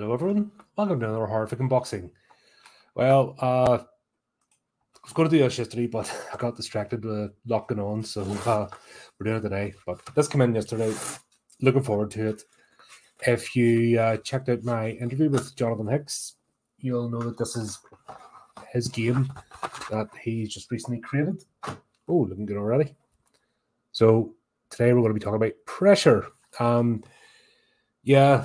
Hello, everyone. Welcome to another Horrorific Unboxing. Well, uh, I was going to do this yesterday, but I got distracted with locking on, so uh, we're doing it today. But this came in yesterday. Looking forward to it. If you uh, checked out my interview with Jonathan Hicks, you'll know that this is his game that he's just recently created. Oh, looking good already. So today we're going to be talking about pressure. Um, yeah,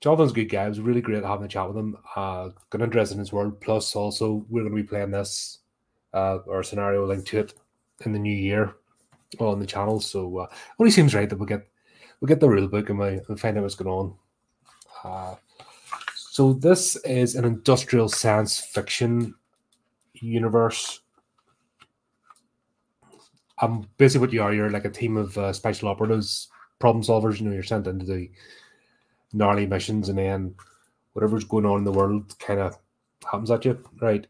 Jonathan's a good guy. It was really great having a chat with him. Uh, got interested in his world. Plus, also we're going to be playing this uh, or scenario linked to it in the new year on the channel. So uh, it only seems right that we get we get the rule book and we and find out what's going on. Uh, so this is an industrial science fiction universe. Um, basically, what you are, you're like a team of uh, special operatives, problem solvers. You know, you're sent into the gnarly missions, and then whatever's going on in the world kind of happens at you, right?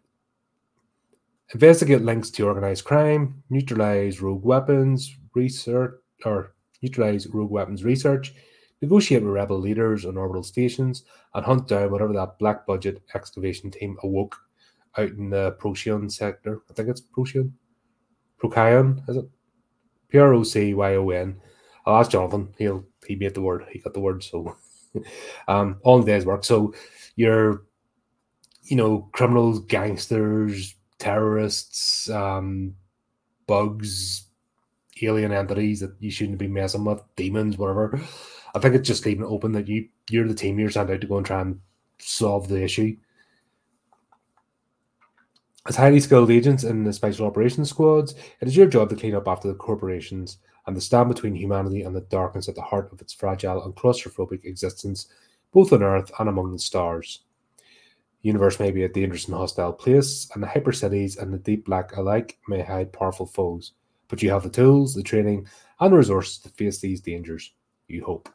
Investigate links to organized crime, neutralize rogue weapons, research or neutralize rogue weapons research, negotiate with rebel leaders on orbital stations, and hunt down whatever that black budget excavation team awoke out in the Procyon sector. I think it's Procyon. Procyon, is it? P R O C Y O N. I'll ask Jonathan. He'll he made the word. He got the word. So um, all day's work. So you're, you know, criminals, gangsters, terrorists, um, bugs, alien entities that you shouldn't be messing with, demons, whatever. I think it's just leaving it open that you you're the team you're sent out to go and try and solve the issue. As highly skilled agents in the special operations squads, it is your job to clean up after the corporations and the stand between humanity and the darkness at the heart of its fragile and claustrophobic existence, both on Earth and among the stars. The universe may be a dangerous and hostile place, and the hypercities and the deep black alike may hide powerful foes, but you have the tools, the training, and the resources to face these dangers. You hope.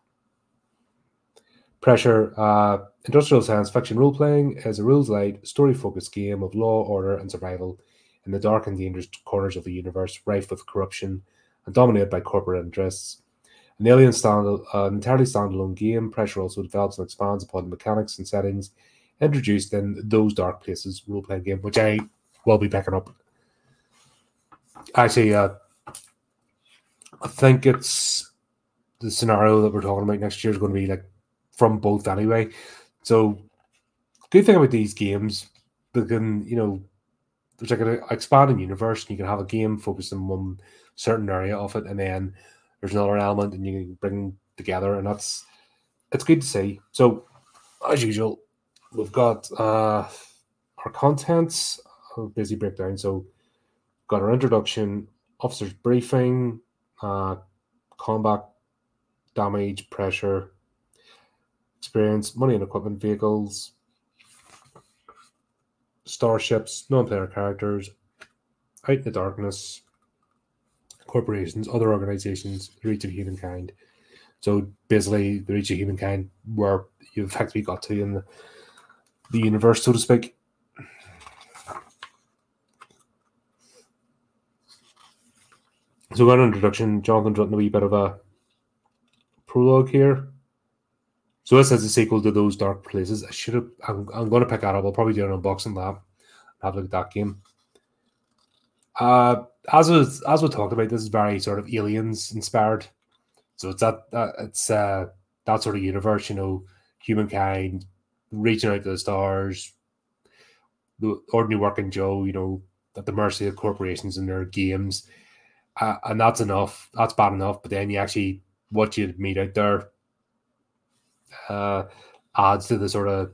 Pressure uh, Industrial science fiction role playing is a rules light, story focused game of law, order, and survival in the dark and dangerous corners of the universe, rife with corruption and dominated by corporate interests. An alien stand, uh, entirely standalone game, Pressure also develops and expands upon the mechanics and settings introduced in those dark places role playing game, which I will be picking up. Actually, uh, I think it's the scenario that we're talking about next year is going to be like from both anyway. So, good thing about these games, they can, you know, there's like an expanding universe, and you can have a game focused on one certain area of it, and then there's another element, and you can bring together, and that's it's good to see. So, as usual, we've got uh, our contents, a busy breakdown. So, got our introduction, officer's briefing, uh, combat damage, pressure, experience, money and equipment vehicles, starships, non-player characters, out in the darkness, corporations, other organizations, the reach of humankind. So basically, the reach of humankind, where you've effectively got to in the, the universe, so to speak. So, an introduction. Jonathan's written a wee bit of a prologue here. So this is a sequel to those dark places. I should have. I'm, I'm going to pick that up. I'll probably do an unboxing lab. Have a look at that game. Uh, as as we talked about, this is very sort of aliens inspired. So it's that, that it's uh, that sort of universe. You know, humankind reaching out to the stars. The ordinary working Joe, you know, at the mercy of corporations and their games, uh, and that's enough. That's bad enough. But then you actually what you meet out there uh, adds to the sort of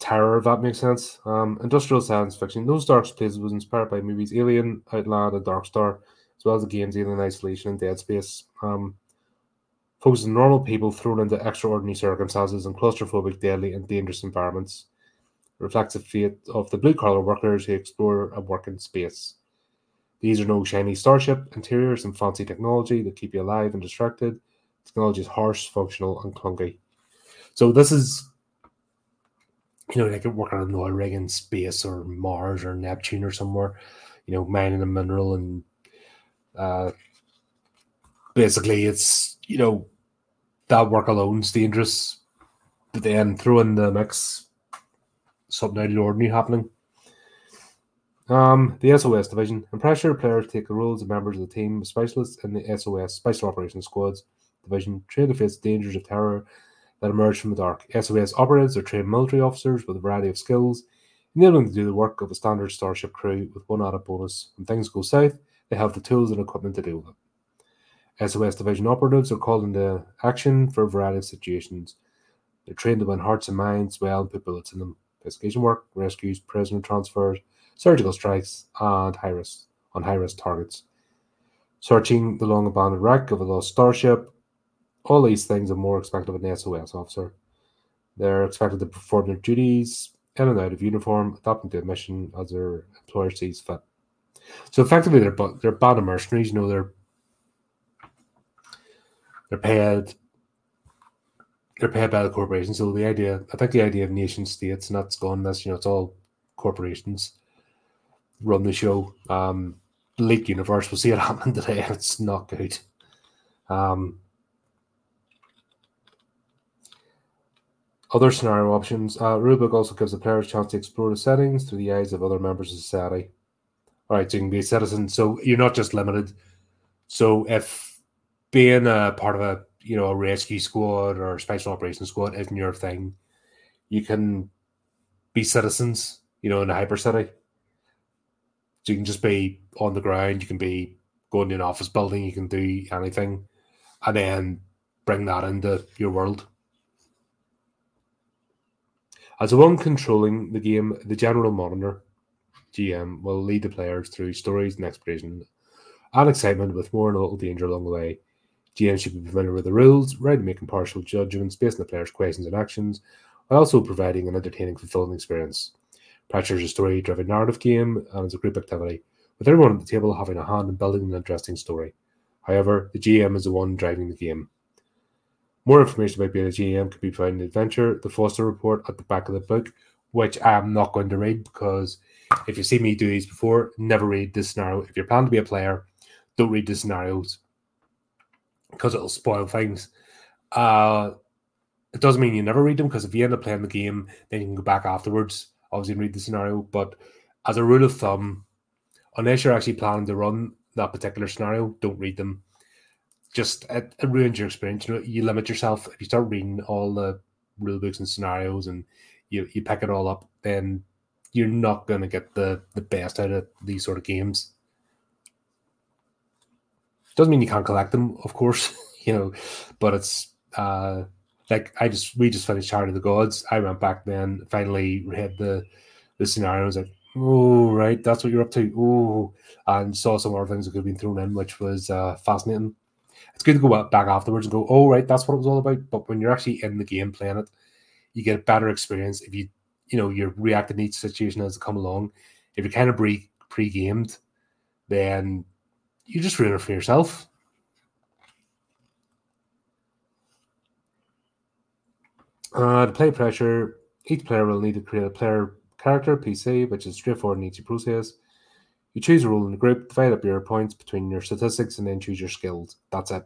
terror, if that makes sense. Um, industrial science fiction. Those dark places was inspired by movies Alien, Outland, and Dark Star, as well as the games Alien Isolation and Dead Space. Um, focuses on normal people thrown into extraordinary circumstances and claustrophobic, deadly, and dangerous environments. It reflects the fate of the blue collar workers who explore and work in space. These are no shiny starship interiors and fancy technology that keep you alive and distracted. Technology is harsh, functional, and clunky. So this is, you know, like working on an oil rig in space or Mars or Neptune or somewhere, you know, mining a mineral and uh, basically it's, you know, that work alone is dangerous. but then throw in the mix something out of the ordinary happening. Um, the SOS division. and pressure, players take the roles of members of the team, specialists in the SOS Special Operations Squads division, train to face dangers of terror that emerge from the dark. SOS operatives are trained military officers with a variety of skills, enabling them to do the work of a standard starship crew with one added bonus. When things go south, they have the tools and equipment to deal with it. SOS division operatives are called into action for a variety of situations. They're trained to win hearts and minds well and put bullets in them. Investigation work, rescues, prisoner transfers, surgical strikes, and high risk on high risk targets. Searching the long abandoned wreck of a lost starship. All these things are more expected of an SOS officer. They're expected to perform their duties in and out of uniform, adapting to a mission as their employer sees fit. So effectively, they're they're bad mercenaries. You know, they're they're paid they're paid by the corporation. So the idea, I think, the idea of nation states, and that's gone. That's you know, it's all corporations run the show. Um, League Universe, we'll see it happen today. It's not good. Um, other scenario options. Uh, Rulebook also gives the players a chance to explore the settings through the eyes of other members of society. All right, so you can be a citizen. So you're not just limited. So if being a part of a you know a rescue squad or special operations squad isn't your thing, you can be citizens. You know, in a hyper city. So you can just be on the ground, you can be going to an office building, you can do anything, and then bring that into your world. As the one controlling the game, the general monitor, GM, will lead the players through stories and exploration and excitement with more and a little danger along the way. GM should be familiar with the rules, ready to make impartial judgments based on the player's questions and actions, while also providing an entertaining, fulfilling experience. Pressure is a story driven narrative game and is a group activity, with everyone at the table having a hand in building an interesting story. However, the GM is the one driving the game. More information about being a GM can be found in the adventure, the Foster report at the back of the book, which I am not going to read because if you've seen me do these before, never read this scenario. If you're planning to be a player, don't read the scenarios because it'll spoil things. Uh, it doesn't mean you never read them because if you end up playing the game, then you can go back afterwards obviously read the scenario. But as a rule of thumb, unless you're actually planning to run that particular scenario, don't read them. Just it, it ruins your experience. You know, you limit yourself if you start reading all the rule books and scenarios and you, you pick it all up, then you're not going to get the, the best out of these sort of games. Doesn't mean you can't collect them, of course, you know, but it's uh, like I just we just finished Heart of the Gods. I went back then, finally read the the scenario. I was like, oh right, that's what you're up to. Oh, and saw some other things that could have been thrown in, which was uh, fascinating. It's good to go back afterwards and go, oh right, that's what it was all about. But when you're actually in the game playing it, you get a better experience if you you know you're reacting to each situation as it come along. If you're kind of pre pre gamed, then you just ruin it for yourself. Uh, play pressure, each player will need to create a player character PC, which is straightforward and easy process. You choose a role in the group, divide up your points between your statistics, and then choose your skills. That's it.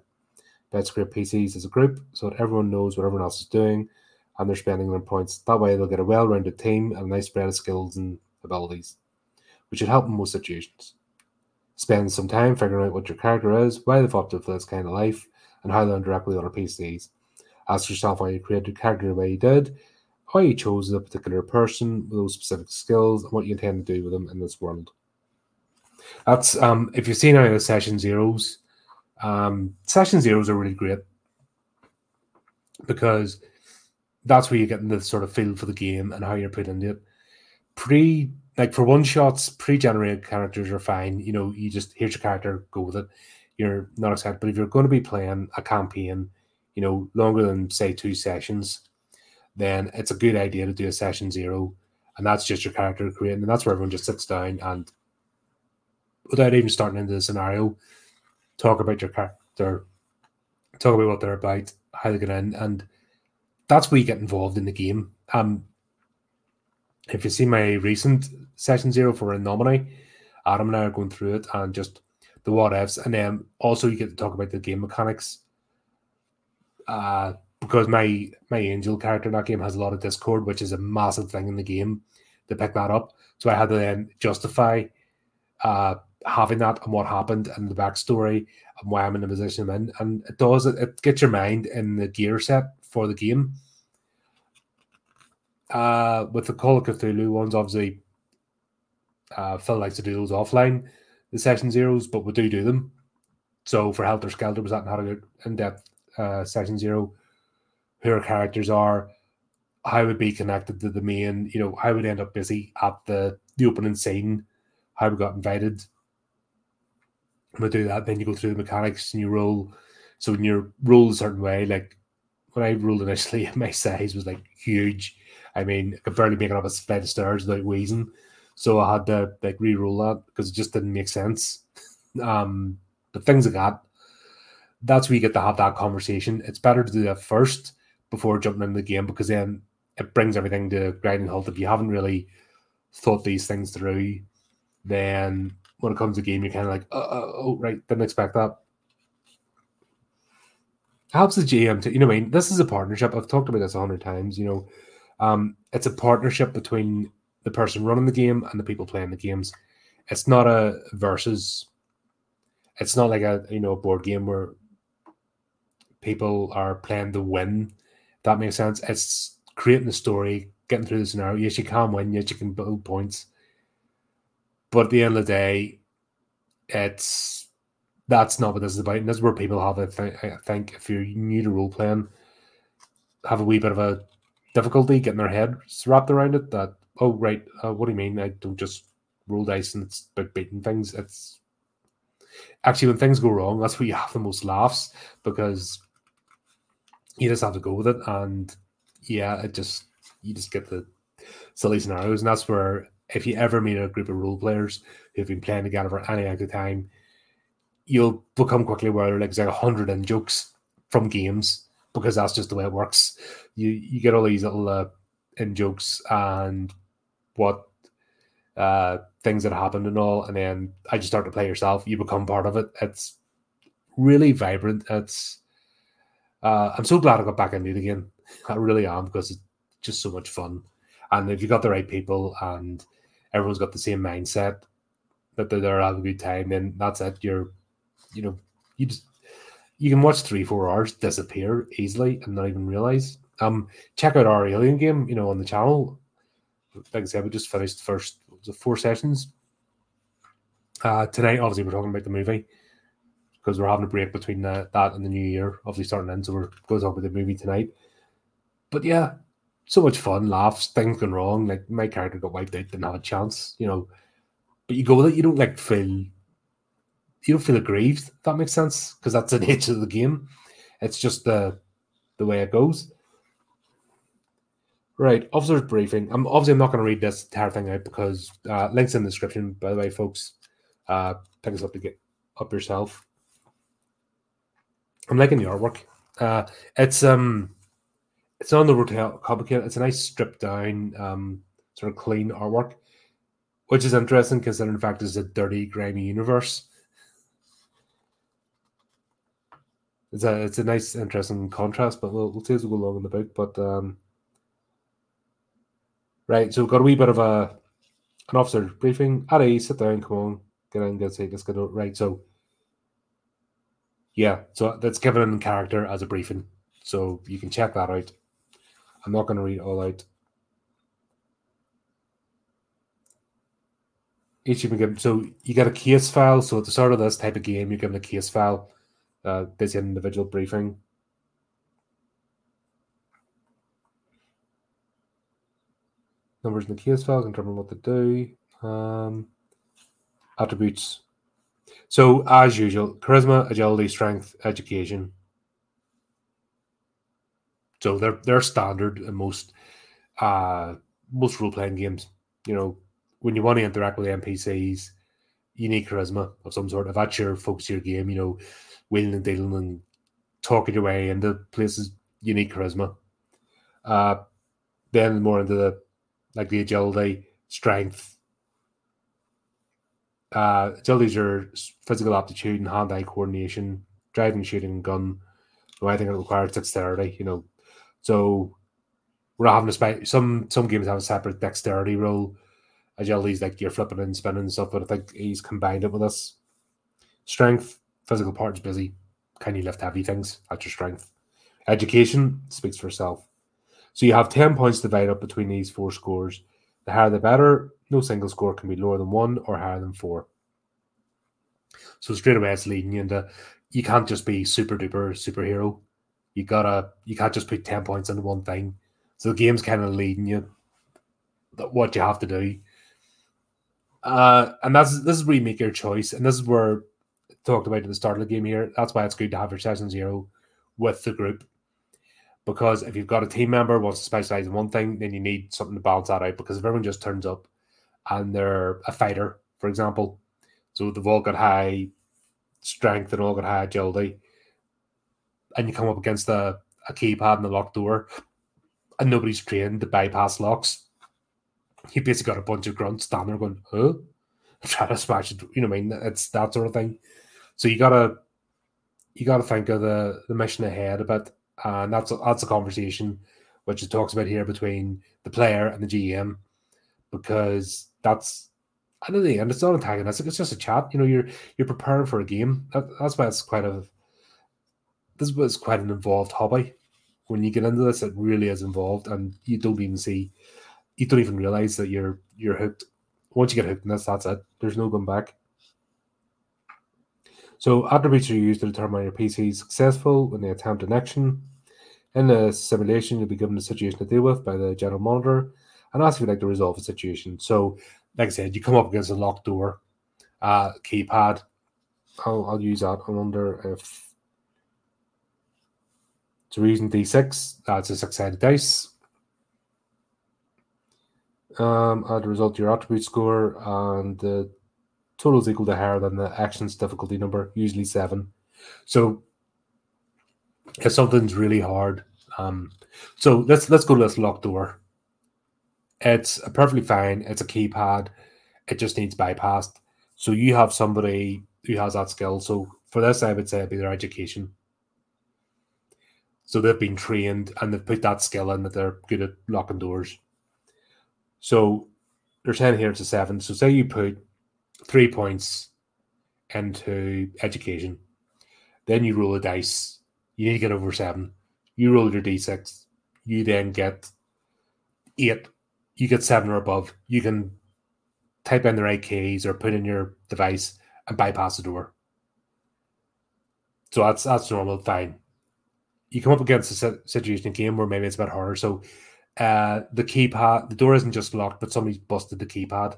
Let's create PCs as a group so that everyone knows what everyone else is doing and they're spending their points. That way, they'll get a well rounded team and a nice spread of skills and abilities, which should help in most situations. Spend some time figuring out what your character is, why they've opted for this kind of life, and how they'll interact with other PCs. Ask yourself why you created your character the way you did, why you chose a particular person with those specific skills, and what you intend to do with them in this world. That's um, if you've seen any of the session zeros, um, session zeros are really great because that's where you get the sort of feel for the game and how you're put into it. Pre like for one shots, pre-generated characters are fine. You know, you just here's your character, go with it. You're not excited, but if you're going to be playing a campaign you know, longer than say two sessions, then it's a good idea to do a session zero. And that's just your character creating, and that's where everyone just sits down and without even starting into the scenario, talk about your character, talk about what they're about, how they're get in, and that's where you get involved in the game. Um if you see my recent session zero for In Nomine, Adam and I are going through it and just the what ifs, and then also you get to talk about the game mechanics uh, because my my angel character in that game has a lot of discord, which is a massive thing in the game to pick that up. So I had to then justify uh, having that and what happened and the backstory and why I'm in the position I'm in. And it does it, it gets your mind in the gear set for the game. Uh, with the Call of Cthulhu ones, obviously, uh, Phil likes to do those offline, the session zeros, but we do do them. So for Helter Skelter, was that not a good in depth uh, session zero? Who our characters are, how would be connected to the main, you know, how would end up busy at the the opening scene, how we got invited. We do that, then you go through the mechanics and you roll. So when you roll a certain way, like when I rolled initially, my size was like huge. I mean, I could barely make it up a flight of stairs without wheezing. So I had to like re-roll that because it just didn't make sense. Um, but things like that, that's where you get to have that conversation. It's better to do that first before jumping into the game because then it brings everything to grinding halt. If you haven't really thought these things through, then when it comes to game, you're kind of like, oh, oh, oh, right, didn't expect that. Helps the GM to, you know, I mean, this is a partnership. I've talked about this a hundred times. You know, um, it's a partnership between the person running the game and the people playing the games. It's not a versus. It's not like a you know a board game where people are playing to win. that makes sense. It's creating the story, getting through the scenario. Yes, you can win. Yes, you can build points. But at the end of the day, it's that's not what this is about. And this is where people have it. I think if you're new to role playing, have a wee bit of a difficulty getting their head wrapped around it. That oh right, uh, what do you mean? I don't just roll dice and it's about beating things. It's actually when things go wrong, that's where you have the most laughs because you just have to go with it. And yeah, it just you just get the silly scenarios, and that's where if you ever meet a group of role players who've been playing together for any length of time, you'll become quickly aware there's like a hundred in jokes from games because that's just the way it works. You you get all these little uh, in jokes and what uh, things that happened and all, and then I just start to play yourself. You become part of it. It's really vibrant. It's uh, I'm so glad I got back into it again. I really am because it's just so much fun. And if you've got the right people and everyone's got the same mindset that they're there having a good time, then that's it. You're, you know, you just you can watch three, four hours disappear easily and not even realize. Um, check out our Alien game, you know, on the channel. Like I said, we just finished the first the four sessions. Uh, tonight, obviously, we're talking about the movie because we're having a break between the, that and the new year, obviously starting in. So we're going to talk about the movie tonight. But yeah, so much fun, laughs, things going wrong. Like my character got wiped out, didn't have a chance, you know. But you go with it, you don't like feel, you don't feel aggrieved. that makes sense, because that's the nature of the game. It's just the the way it goes. Right, officer's briefing. I'm obviously I'm not going to read this entire thing out because uh, links in the description. By the way, folks, uh, pick us up to get up yourself. I'm liking the artwork. Uh, it's um it's on the Rotel complicated. It's a nice stripped down, um, sort of clean artwork, which is interesting considering in fact it's a dirty, grimy universe. It's a it's a nice, interesting contrast, but we'll, we'll see as we go along in the book. But um, right, so we've got a wee bit of a an officer briefing. Addy, sit down, come on, get in, get say, let's get it right. So yeah, so that's given in character as a briefing. So you can check that out. I'm not going to read all out. Each you give so you get a case file. So at the start of this type of game, you're given a case file. Uh, an individual briefing. Numbers in the case file can determine what to do. Um, attributes. So as usual, charisma, agility, strength, education. So they're they're standard in most uh most role playing games. You know, when you want to interact with NPCs, you need charisma of some sort. If that's your focus your game, you know, wheeling and dealing and talking your way into places, you need charisma. Uh then more into the like the agility, strength. Uh agility is your physical aptitude and hand-eye coordination, driving, shooting, gun. So I think it requires dexterity, you know, So we're having to spend some some games have a separate dexterity roll. Agility's like you're flipping and spinning and stuff, but I think he's combined it with us. Strength, physical part is busy. Can you lift heavy things? That's your strength. Education speaks for itself. So you have 10 points divided up between these four scores. The higher the better. No single score can be lower than one or higher than four. So straight away it's leading you into you can't just be super duper superhero. You gotta you can't just put 10 points into one thing. So the game's kind of leading you what you have to do. Uh, and that's this is where you make your choice, and this is where talked about at the start of the game here. That's why it's good to have your session zero with the group. Because if you've got a team member wants to specialize in one thing, then you need something to balance that out. Because if everyone just turns up and they're a fighter, for example, so they've all got high strength and all got high agility, and you come up against a, a keypad and a locked door, and nobody's trained to bypass locks, you basically got a bunch of grunts standing there going, huh? Try to smash it, you know what I mean? It's that sort of thing. So you gotta you gotta think of the, the mission ahead a bit. And that's a, that's a conversation which it talks about here between the player and the GM because that's I don't and it's not antagonistic. It's just a chat. You know, you're you're preparing for a game. That, that's why it's quite a this was quite an involved hobby. When you get into this, it really is involved, and you don't even see, you don't even realize that you're you're hooked. Once you get hooked in this, that's it. There's no going back. So attributes are used to determine your PC is successful when they attempt an action. In the simulation, you'll be given a situation to deal with by the general monitor and ask if you'd like to resolve a situation. So, like I said, you come up against a locked door, uh, keypad. I'll, I'll use that. I wonder if so we're using D6. That's a six-sided dice. Um, add the result to your attribute score, and the total is equal to higher than the action's difficulty number, usually seven. So if something's really hard, um, so let's let's go to this locked door. It's perfectly fine. It's a keypad. It just needs bypassed. So you have somebody who has that skill. So for this, I would say it'd be their education. So they've been trained and they've put that skill in that they're good at locking doors. So they're saying here it's a seven. So say you put three points into education, then you roll a dice. You need to get over seven. You roll your d6. You then get eight. You get seven or above. You can type in the right keys or put in your device and bypass the door. So that's that's normal, fine you come up against a situation in game where maybe it's a bit harder. So uh, the keypad, the door isn't just locked, but somebody's busted the keypad.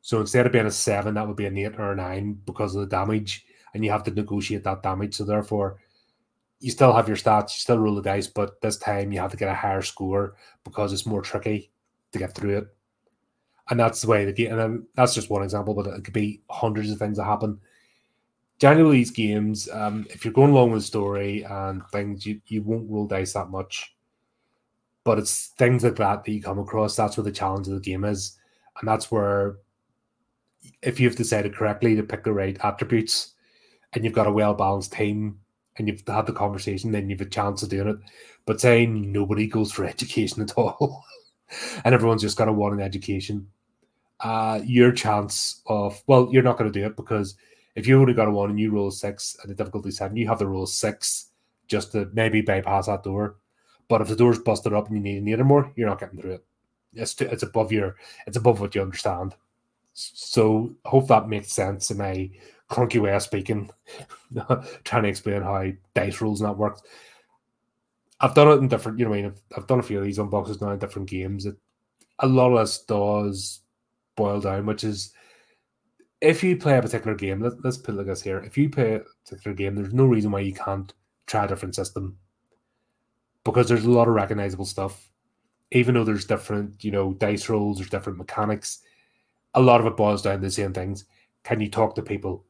So instead of being a seven, that would be an eight or a nine because of the damage, and you have to negotiate that damage. So therefore, you still have your stats, you still roll the dice, but this time you have to get a higher score because it's more tricky to get through it. And that's the way the game. And that's just one example, but it could be hundreds of things that happen generally these games, um, if you're going along with the story and things, you, you won't roll dice that much. But it's things like that that you come across. That's where the challenge of the game is. And that's where, if you've decided correctly to pick the right attributes and you've got a well balanced team and you've had the conversation, then you've a chance of doing it. But saying nobody goes for education at all and everyone's just got a one in education, uh, your chance of, well, you're not going to do it because if you only got a one and you roll six and the difficulty seven, you have to roll six just to maybe bypass that door. But if the door's busted up and you need an eight or more, you're not getting through it. It's too, it's above your it's above what you understand. So hope that makes sense in my clunky way of speaking, trying to explain how dice rolls not works. I've done it in different, you know, I mean, I've, I've done a few of these unboxes now in different games. It, a lot of this does boil down, which is if you play a particular game, let, us put it like this here. If you play a particular game, there's no reason why you can't try a different system because there's a lot of recognizable stuff. Even though there's different, you know, dice rolls, there's different mechanics. A lot of it boils down to the same things. Can you talk to people?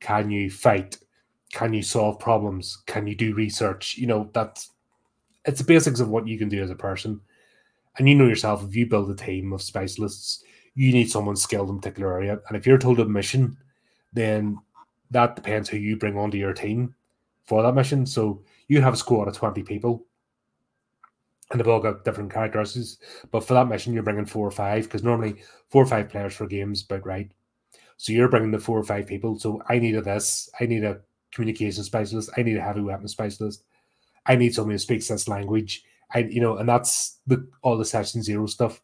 Can you fight? Can you solve problems? Can you do research? You know, that's it's the basics of what you can do as a person. And you know yourself, if you build a team of specialists, you need someone skilled in a particular area. And if you're told a mission, then that depends who you bring onto your team for that mission. So you have a squad of 20 people and they've all got different characteristics. But for that mission, you're bringing four or five because normally four or five players for games but right. So you're bringing the four or five people. So I need a this. I need a communication specialist. I need a heavy weapon specialist. I need somebody who speaks this language. I, you know, and that's the all the session zero stuff,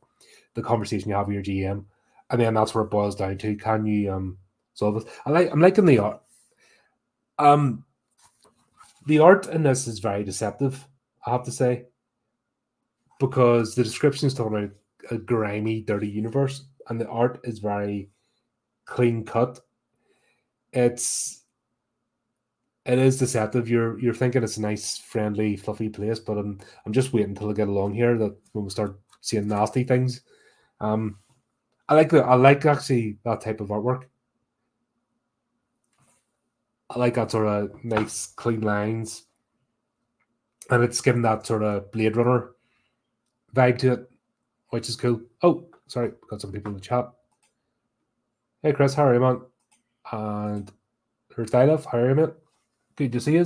the conversation you have with your GM, and then that's where it boils down to: can you um solve it? I like I'm liking the art. Um, the art in this is very deceptive. I have to say because the description is talking about a grimy, dirty universe, and the art is very clean cut. It's it is deceptive. You're you're thinking it's a nice, friendly, fluffy place, but I'm I'm just waiting until I get along here that when we start seeing nasty things. Um, I like the I like actually that type of artwork. I like that sort of nice, clean lines, and it's given that sort of Blade Runner vibe to it, which is cool. Oh, sorry, got some people in the chat. Hey Chris, how are you, man? And there's Dialov, how are you, mate? Good to see you.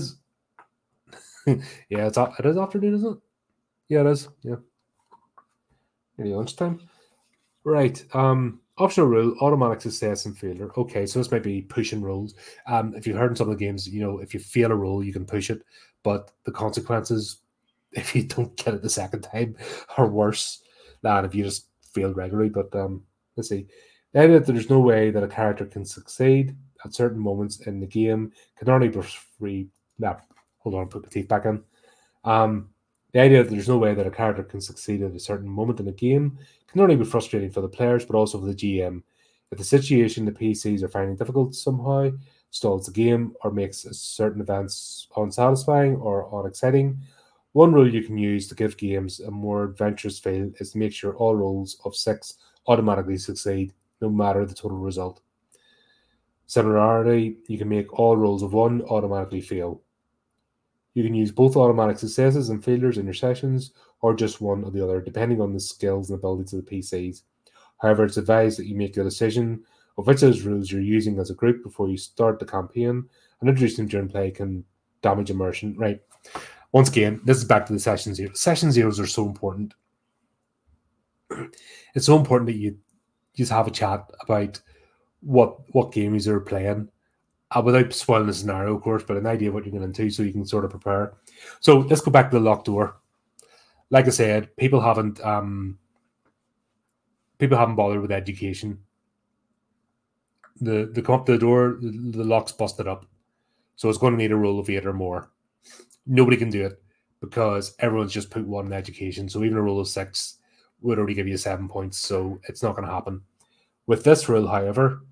yeah, it's it is afternoon, isn't it? Yeah, it is. Yeah. Maybe lunchtime. Right. Um, optional rule, automatic success and failure. Okay, so this might be pushing rules. Um, if you've heard in some of the games, you know, if you fail a rule, you can push it, but the consequences if you don't get it the second time are worse than if you just failed regularly. But um, let's see. The idea that there's no way that a character can succeed at certain moments in the game can only be free. Nah, hold on, put my teeth back in. Um, the idea that there's no way that a character can succeed at a certain moment in a game can only be frustrating for the players, but also for the GM. If the situation the PCs are finding difficult somehow stalls the game or makes certain events unsatisfying or unexciting, one rule you can use to give games a more adventurous feel is to make sure all rolls of six automatically succeed, no matter the total result. Similarly, you can make all rolls of one automatically fail. You can use both automatic successes and failures in your sessions, or just one or the other, depending on the skills and abilities of the PCs. However, it's advised that you make a decision of which of those rules you're using as a group before you start the campaign, and introducing them during play can damage immersion. Right once again, this is back to the session zero. Session zeros are so important. It's so important that you just have a chat about what what games you're playing, uh, without spoiling the scenario, of course, but an idea of what you're going into, so you can sort of prepare. So let's go back to the locked door. Like I said, people haven't um, people haven't bothered with education. The the come up to the door, the, the lock's busted up, so it's going to need a roll of eight or more nobody can do it because everyone's just put one in education. So even a rule of six would already give you seven points. So it's not going to happen. With this rule, however,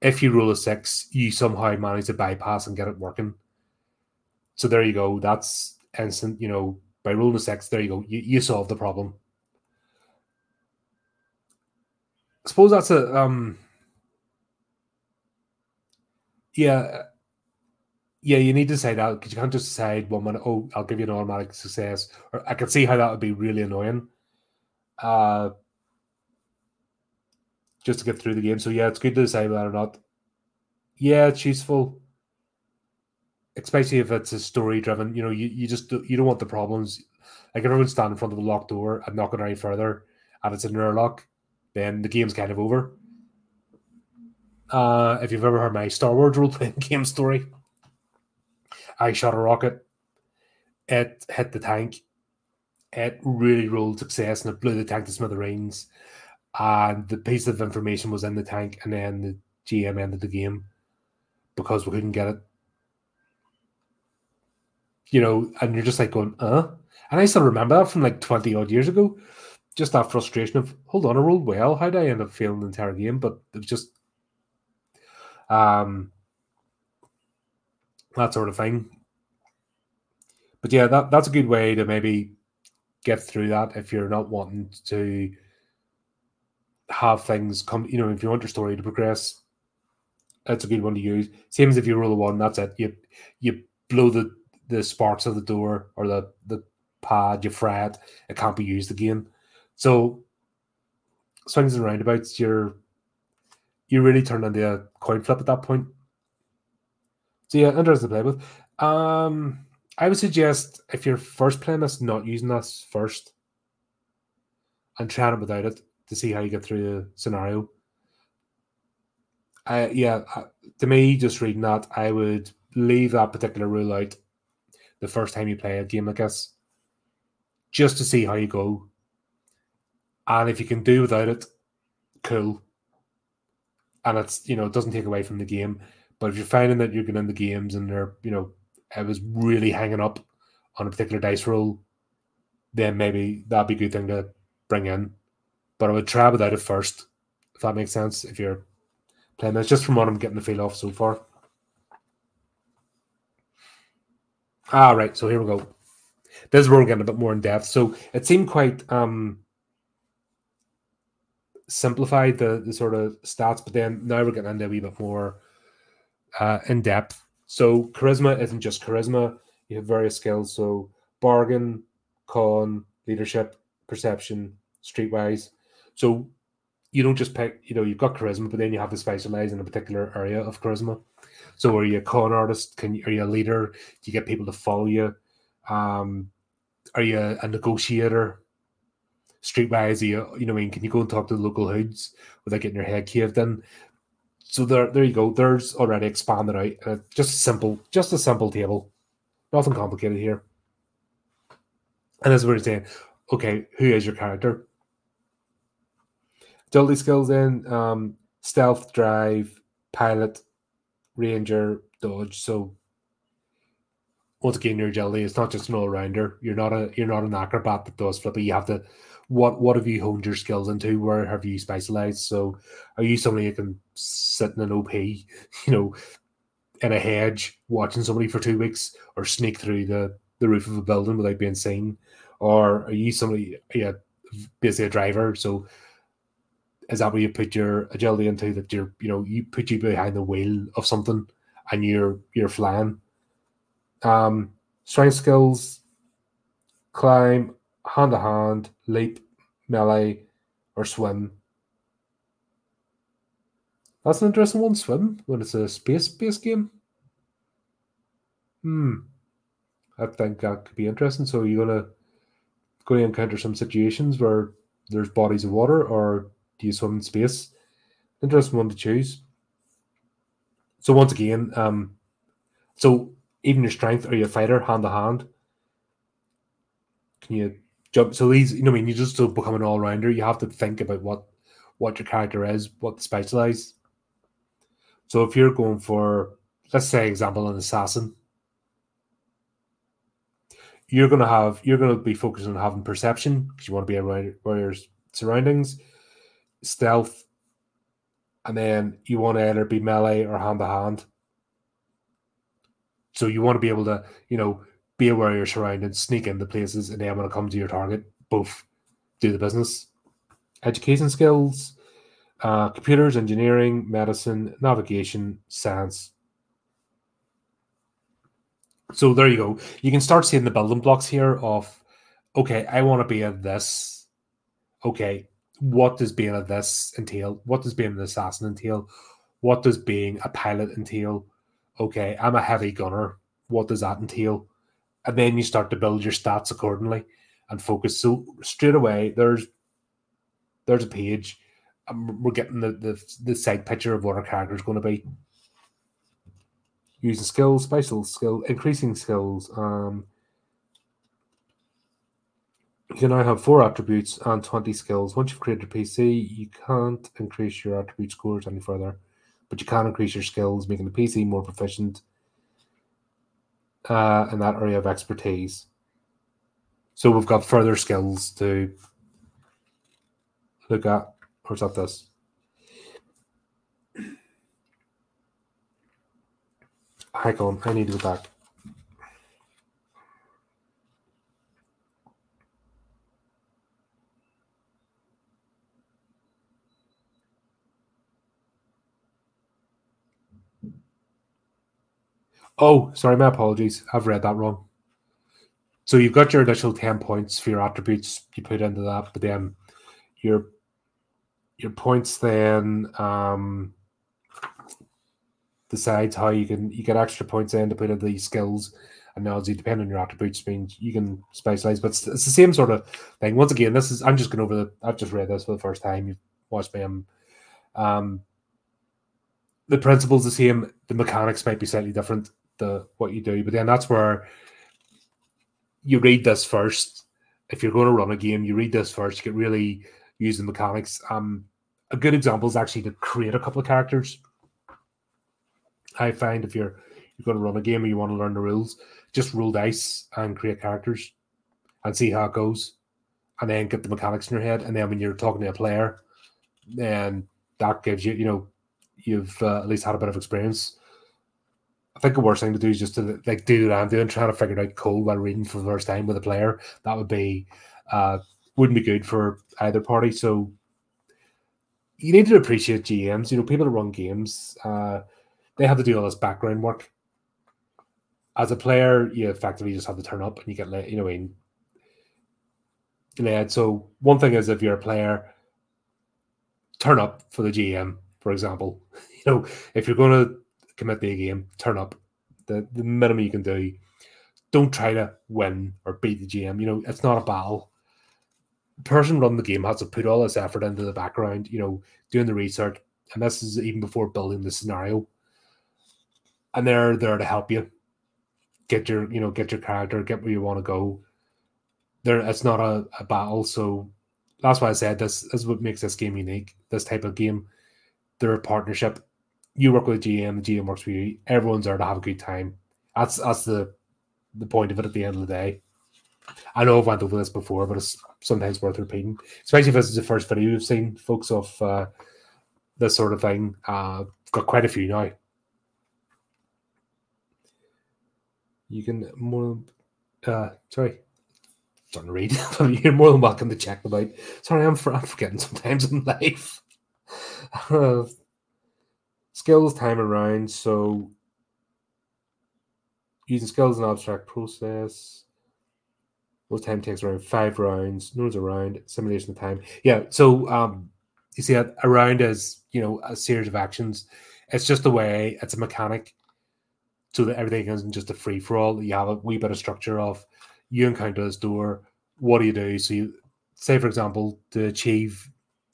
if you rule a six, you somehow manage to bypass and get it working. So there you go. That's instant. You know, by ruling a six, there you go. You, you solve the problem. I suppose that's a um yeah yeah, you need to say that because you can't just decide one minute, oh, I'll give you an automatic success. Or I can see how that would be really annoying. Uh, just to get through the game. So yeah, it's good to decide whether or not. Yeah, it's useful, especially if it's a story driven. You know, you, you just you don't want the problems. Like everyone's standing in front of a locked door and not going any further, and it's an airlock, then the game's kind of over. Uh, if you've ever heard my Star Wars role playing game story, I shot a rocket. It hit the tank. It really rolled success and it blew the tank to smithereens. And the piece of information was in the tank, and then the GM ended the game because we couldn't get it. You know, and you're just like going, uh. And I still remember that from like 20 odd years ago. Just that frustration of, hold on, I rolled well. How did I end up failing the entire game? But it was just um that sort of thing. But yeah, that, that's a good way to maybe get through that if you're not wanting to have things come, you know, if you want your story to progress, that's a good one to use. Same as if you roll a one, that's it. You you blow the the sparks of the door or the the pad, you fry it, it can't be used again. So swings and roundabouts, you're you really turn into a coin flip at that point. So yeah, interesting to play with. Um, I would suggest if you're first playing this, not using this first and trying it without it to see how you get through the scenario. Yeah, to me, just reading that, I would leave that particular rule out the first time you play a game like this, just to see how you go. And if you can do without it, cool. And it's you know it doesn't take away from the game. But if you're finding that you're getting in the games and they're you know I was really hanging up on a particular dice roll, then maybe that'd be a good thing to bring in. But I would try without it first, if that makes sense. If you're playing this, just from what I'm getting the feel of so far. Ah, right. So here we go. This is where we're getting a bit more in depth. So it seemed quite um simplified the the sort of stats, but then now we're getting into a wee bit more uh, in depth. So charisma isn't just charisma. You have various skills. So bargain, con, leadership, perception, streetwise. So you don't just pick, you know, you've got charisma, but then you have to specialize in a particular area of charisma. So are you a con artist? Can you, are you a leader? Do you get people to follow you? Um, are you a, a negotiator? Streetwise, you, you know, I mean, can you go and talk to the local hoods without getting your head caved in? So there, there you go. There's already expanded out. Uh, just simple, just a simple table. Nothing complicated here. And as we're saying, okay, who is your character? Agility skills in um, stealth, drive, pilot, ranger, dodge. So once again, your agility is not just an all rounder. You're not a you're not an acrobat that does flip. You have to what what have you honed your skills into? Where have you specialized? So are you somebody who can sit in an OP, you know, in a hedge watching somebody for two weeks, or sneak through the the roof of a building without being seen? Or are you somebody yeah, basically a driver? So is that where you put your agility into that you're you know you put you behind the wheel of something and you're you're flying? Um strength skills climb hand to hand leap melee or swim. That's an interesting one swim when it's a space based game. Hmm. I think that could be interesting. So you're gonna going to encounter some situations where there's bodies of water or do you swim in space? Interesting one to choose. So once again, um, so even your strength, are you a fighter hand to hand? Can you jump? So these, you know, I mean, you just to become an all rounder, you have to think about what what your character is, what to specialize. So if you're going for, let's say, example, an assassin, you're gonna have you're gonna be focused on having perception because you want to be around where your surroundings stealth, and then you want to either be melee or hand to hand. So you want to be able to, you know, be aware of your surroundings, sneak into places, and then when it comes to your target, both do the business. Education skills, uh, computers, engineering, medicine, navigation, science. So there you go. You can start seeing the building blocks here of, okay, I want to be at this. Okay, what does being a this entail? What does being an assassin entail? What does being a pilot entail? Okay, I'm a heavy gunner. What does that entail? And then you start to build your stats accordingly and focus. So straight away, there's there's a page. and we're getting the, the the side picture of what our character is going to be. Using skills, special skill, increasing skills, um, you can now have four attributes and 20 skills. Once you've created a PC, you can't increase your attribute scores any further, but you can increase your skills, making the PC more proficient uh, in that area of expertise. So we've got further skills to look at. Where's that this? Hang on, I need to go back. Oh, sorry, my apologies. I've read that wrong. So you've got your initial 10 points for your attributes you put into that, but then your your points then um decides how you can you get extra points in to put into these skills and analogy, depending on your attributes, means you can specialize. But it's, it's, the same sort of thing. Once again, this is I'm just going over the. I've just read this for the first time. You've watched me. Um, um, the principle's the same. The mechanics might be slightly different. The what you do, but then that's where you read this first. If you're going to run a game, you read this first. You can really use the mechanics. Um, a good example is actually to create a couple of characters. I find if you're you're going to run a game and you want to learn the rules, just roll dice and create characters and see how it goes, and then get the mechanics in your head. And then when you're talking to a player, then that gives you, you know, you've uh, at least had a bit of experience. I think the worst thing to do is just to like do what I'm doing, trying to figure out code while reading for the first time with a player. That would be uh, wouldn't be good for either party. So you need to appreciate GMs. You know, people that run games, uh, they have to do all this background work. As a player, you effectively just have to turn up and you get let, you know, in led. So one thing is if you're a player, turn up for the GM, for example. You know, if you're going to commit the game, turn up. The the minimum you can do. Don't try to win or beat the GM. You know, it's not a battle The person running the game has to put all this effort into the background, you know, doing the research, and this is even before building the scenario. And they're there to help you get your, you know, get your character, get where you want to go. There, it's not a, a battle, so that's why I said this, this is what makes this game unique. This type of game, they're a partnership. You work with GM, the GM works for you. Everyone's there to have a good time. That's that's the the point of it at the end of the day. I know I've went over this before, but it's sometimes worth repeating, especially if this is the first video you've seen, folks, of uh, this sort of thing. Uh, got quite a few now. You can more, uh, sorry, starting to read. You're more than welcome to check them out. Sorry, I'm, for, I'm forgetting sometimes in life. Skills time around. So using skills and abstract process. Most time takes around five rounds. No one's around simulation of time. Yeah. So um, you see, a, a round is you know a series of actions. It's just a way. It's a mechanic, so that everything isn't just a free for all. You have a wee bit of structure of you encounter this door. What do you do? So you say, for example, to achieve,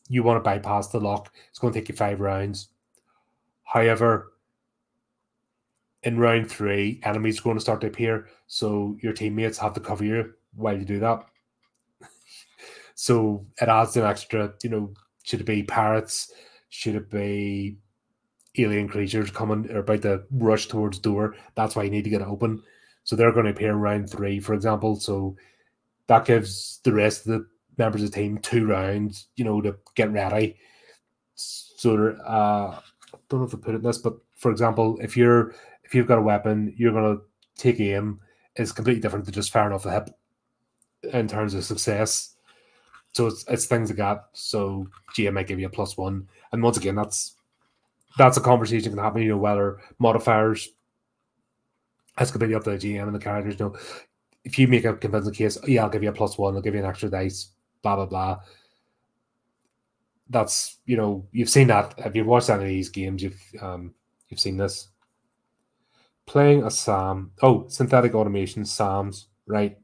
you want to bypass the lock. It's going to take you five rounds. However, in round three, enemies are going to start to appear. So your teammates have to cover you while you do that. so it adds an extra, you know, should it be parrots? Should it be alien creatures coming or about to rush towards door? That's why you need to get it open. So they're going to appear in round three, for example. So that gives the rest of the members of the team two rounds, you know, to get ready. So uh, don't know if I put it in this, but for example, if you're if you've got a weapon, you're to take aim. is completely different to just firing off the hip in terms of success. So it's, it's things like that. So GM might give you a plus one, and once again, that's that's a conversation that can happen. You know, whether modifiers. That's completely up to the GM and the characters. You know, if you make a convincing case, yeah, I'll give you a plus one. I'll give you an extra dice. Blah blah blah. That's you know you've seen that. If you've watched any of these games, you've um you've seen this. Playing a Sam. Oh, synthetic automation Sams. Right.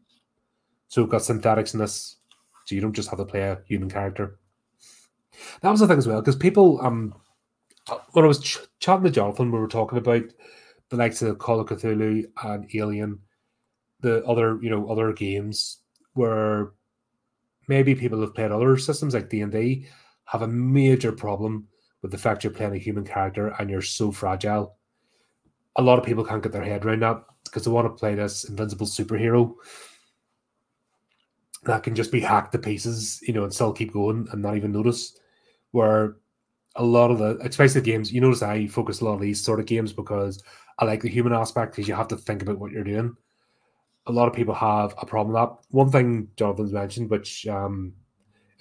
So we've got synthetics in this, so you don't just have to play a human character. That was the thing as well, because people, um, when I was ch- chatting to Jonathan, we were talking about the likes of Call of Cthulhu and Alien, the other, you know, other games where maybe people have played other systems like D and D have a major problem with the fact you're playing a human character and you're so fragile. A lot of people can't get their head around that because they want to play this invincible superhero that can just be hacked to pieces, you know, and still keep going and not even notice. Where a lot of the, especially games, you notice I focus a lot of these sort of games because I like the human aspect because you have to think about what you're doing. A lot of people have a problem with that. One thing Jonathan's mentioned, which um,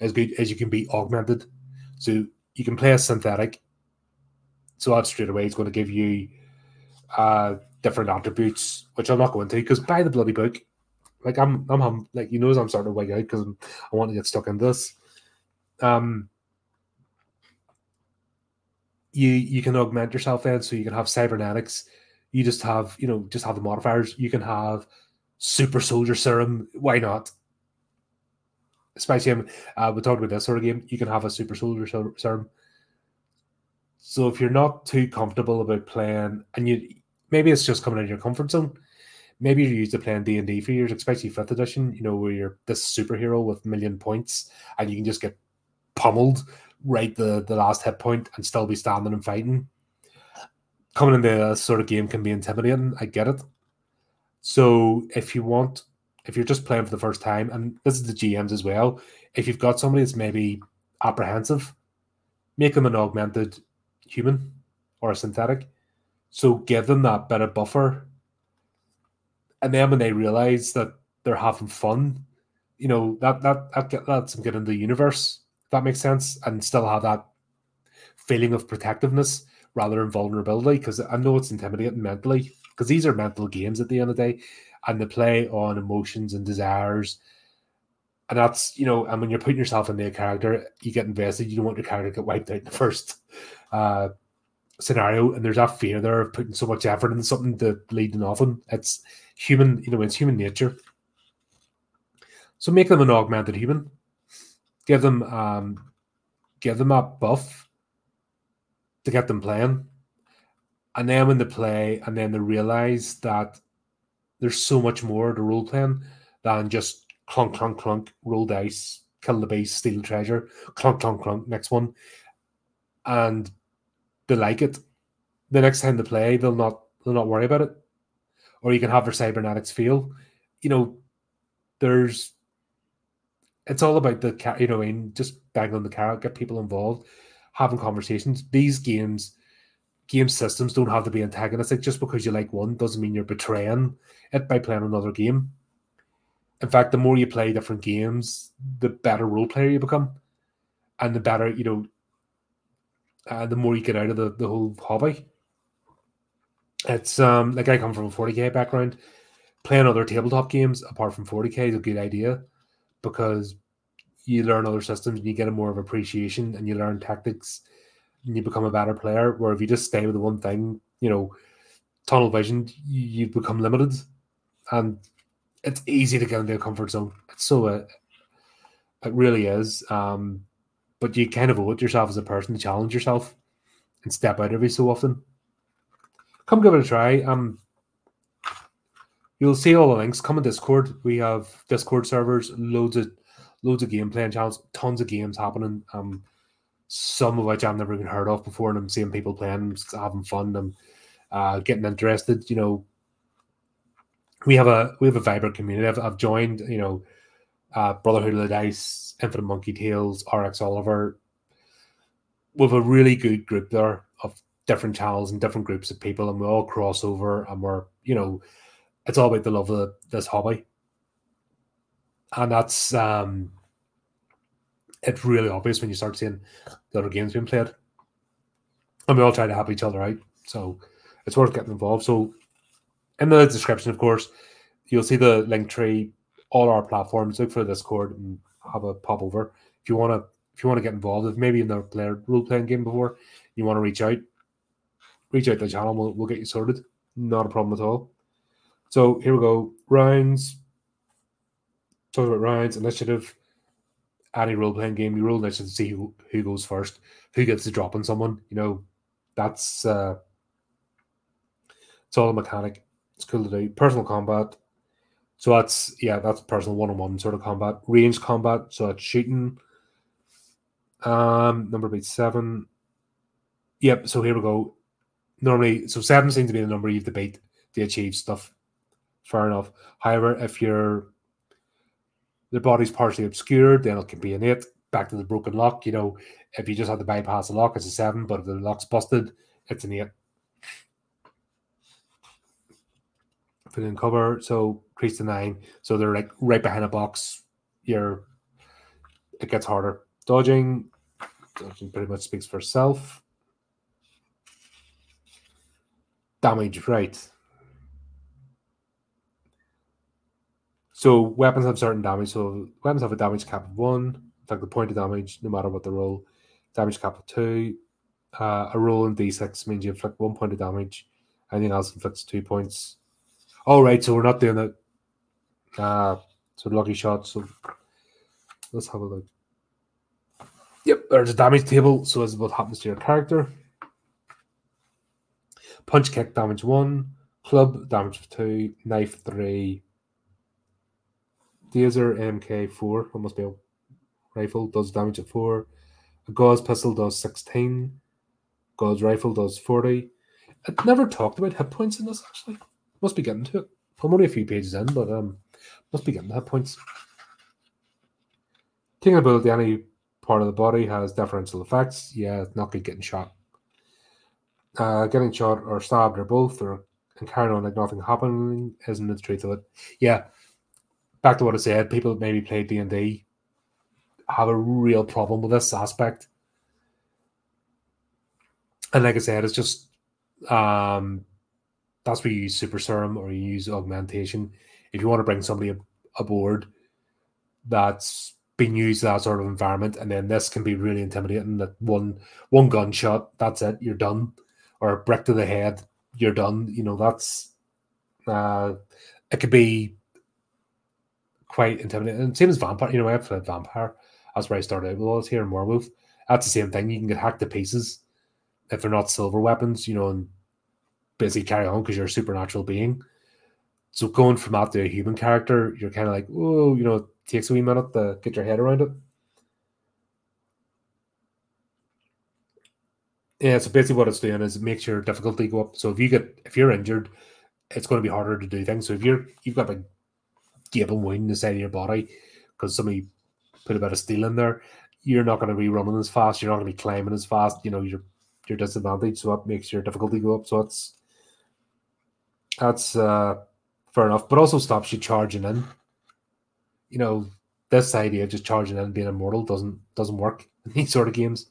is good, is you can be augmented. So you can play a synthetic. So that straight away is going to give you uh, different attributes, which I'm not going to because by the bloody book, like I'm, I'm, like you know, I'm starting to wig out because I want to get stuck in this. Um, you you can augment yourself then, so you can have cybernetics. You just have, you know, just have the modifiers. You can have super soldier serum. Why not? Especially, uh, we talked about this sort of game. You can have a super soldier serum. So if you're not too comfortable about playing, and you maybe it's just coming out of your comfort zone, maybe you're used to playing D and D for years, especially fifth edition. You know where you're this superhero with million points, and you can just get pummeled right the the last hit point and still be standing and fighting. Coming into a sort of game can be intimidating. I get it. So if you want, if you're just playing for the first time, and this is the GMs as well, if you've got somebody that's maybe apprehensive, make them an augmented human or a synthetic. So give them that bit of buffer. And then when they realize that they're having fun, you know, that that that lets them get into the universe that makes sense, and still have that feeling of protectiveness rather than vulnerability. Because I know it's intimidating mentally, because these are mental games at the end of the day, and the play on emotions and desires. And that's, you know, and when you're putting yourself into a character, you get invested. You don't want your character to get wiped out in the first uh, scenario. And there's that fear there of putting so much effort into something to lead to nothing. It's human, you know, it's human nature. So make them an augmented human give them um, give them a buff to get them playing, and then when they play, and then they realize that there's so much more to role playing than just clunk clunk clunk roll dice, kill the base, steal the treasure, clunk clunk clunk next one, and they like it. The next time they play, they'll not they'll not worry about it, or you can have their cybernetics feel. You know, there's it's all about the you know, in just bang on the carrot, get people involved, having conversations. These games, game systems don't have to be antagonistic. Just because you like one doesn't mean you're betraying it by playing another game. In fact, the more you play different games, the better role player you become, and the better you know. Uh, the more you get out of the, the whole hobby. It's um like I come from a 40k background. Playing other tabletop games apart from 40k is a good idea because you learn other systems and you get a more of appreciation and you learn tactics and you become a better player. Where if you just stay with the one thing, you know, tunnel vision, you, you become limited, and it's easy to get into a comfort zone. It's so uh, it really is. Um, but you kind of owe it yourself as a person to challenge yourself and step out every so often. Come give it a try. Um, You'll see all the links. Come on Discord. We have Discord servers, loads of loads of gameplay and channels, tons of games happening. Um, some of which I've never even heard of before, and I'm seeing people playing, having fun, and uh, getting interested. You know, we have a we have a vibrant community. I've, I've joined. You know, uh, Brotherhood of the Dice, Infinite Monkey Tales, RX Oliver. With a really good group there of different channels and different groups of people, and we all cross over, and we're you know it's all about the love of this hobby. And that's um it's really obvious when you start seeing the other games being played. And we all try to help each other out. So it's worth getting involved. So in the description, of course, you'll see the link tree, all our platforms. Look for the Discord and have a pop over. If you want to if you want to get involved, if maybe you've never played role playing game before, you want to reach out, reach out to the channel. We'll, we'll get you sorted. Not a problem at all. So here we go. Rounds. Talk about rounds, initiative. Any role playing game, you roll initiative to see who, who goes first, who gets the drop on someone. You know, that's uh it's all a mechanic. It's cool to do. Personal combat. So that's yeah, that's personal one on one sort of combat. Range combat, so that's shooting. Um number beat seven. Yep, so here we go. Normally so seven seems to be the number you have to beat to achieve stuff fair enough. However, if your the body's partially obscured, then it can be an eight. Back to the broken lock, you know, if you just have to bypass the lock, it's a seven, but if the lock's busted, it's an eight. Filling cover, so crease to nine. So they're like right behind a box. You're it gets harder. Dodging, dodging pretty much speaks for itself. Damage, right. So weapons have certain damage. So weapons have a damage cap of one. In fact, the point of damage, no matter what the roll, damage cap of two. Uh, a roll in d6 means you inflict one point of damage, Anything else inflicts two points. All right, so we're not doing it. Uh, so lucky shot. So let's have a look. Yep, there's a damage table. So is what happens to your character. Punch kick damage one, club damage two, knife three, Taser MK4, that must be a rifle, does damage at 4. A Gauss pistol does 16. Gauss rifle does 40. It never talked about hit points in this, actually. Must be getting to it. I'm only a few pages in, but um, must be getting to hit points. Taking ability, any part of the body has differential effects. Yeah, it's not good getting shot. Uh, getting shot or stabbed or both, or and carrying on like nothing happening isn't the truth of it. Yeah, back to what I said, people that maybe play D and D have a real problem with this aspect. And like I said, it's just um that's where you use super serum or you use augmentation. If you want to bring somebody aboard that's been used that sort of environment, and then this can be really intimidating. That one one gunshot, that's it, you're done, or a brick to the head, you're done. You know that's uh, it could be quite intimidating. Same as vampire, you know, I played vampire. That's where I started out with all this here in werewolf. That's the same thing. You can get hacked to pieces if they're not silver weapons, you know, and basically carry on because you're a supernatural being. So going from that to a human character, you're kind of like, oh, you know, it takes a wee minute to get your head around it. Yeah, so basically what it's doing is it makes your difficulty go up. So if you get if you're injured, it's going to be harder to do things. So if you're you've got a gaping wound in the side of your body because somebody put a bit of steel in there, you're not going to be running as fast. You're not going to be climbing as fast. You know, you're you're disadvantaged, so that makes your difficulty go up. So it's that's uh, fair enough, but also stops you charging in. You know, this idea of just charging in and being immortal doesn't doesn't work in these sort of games.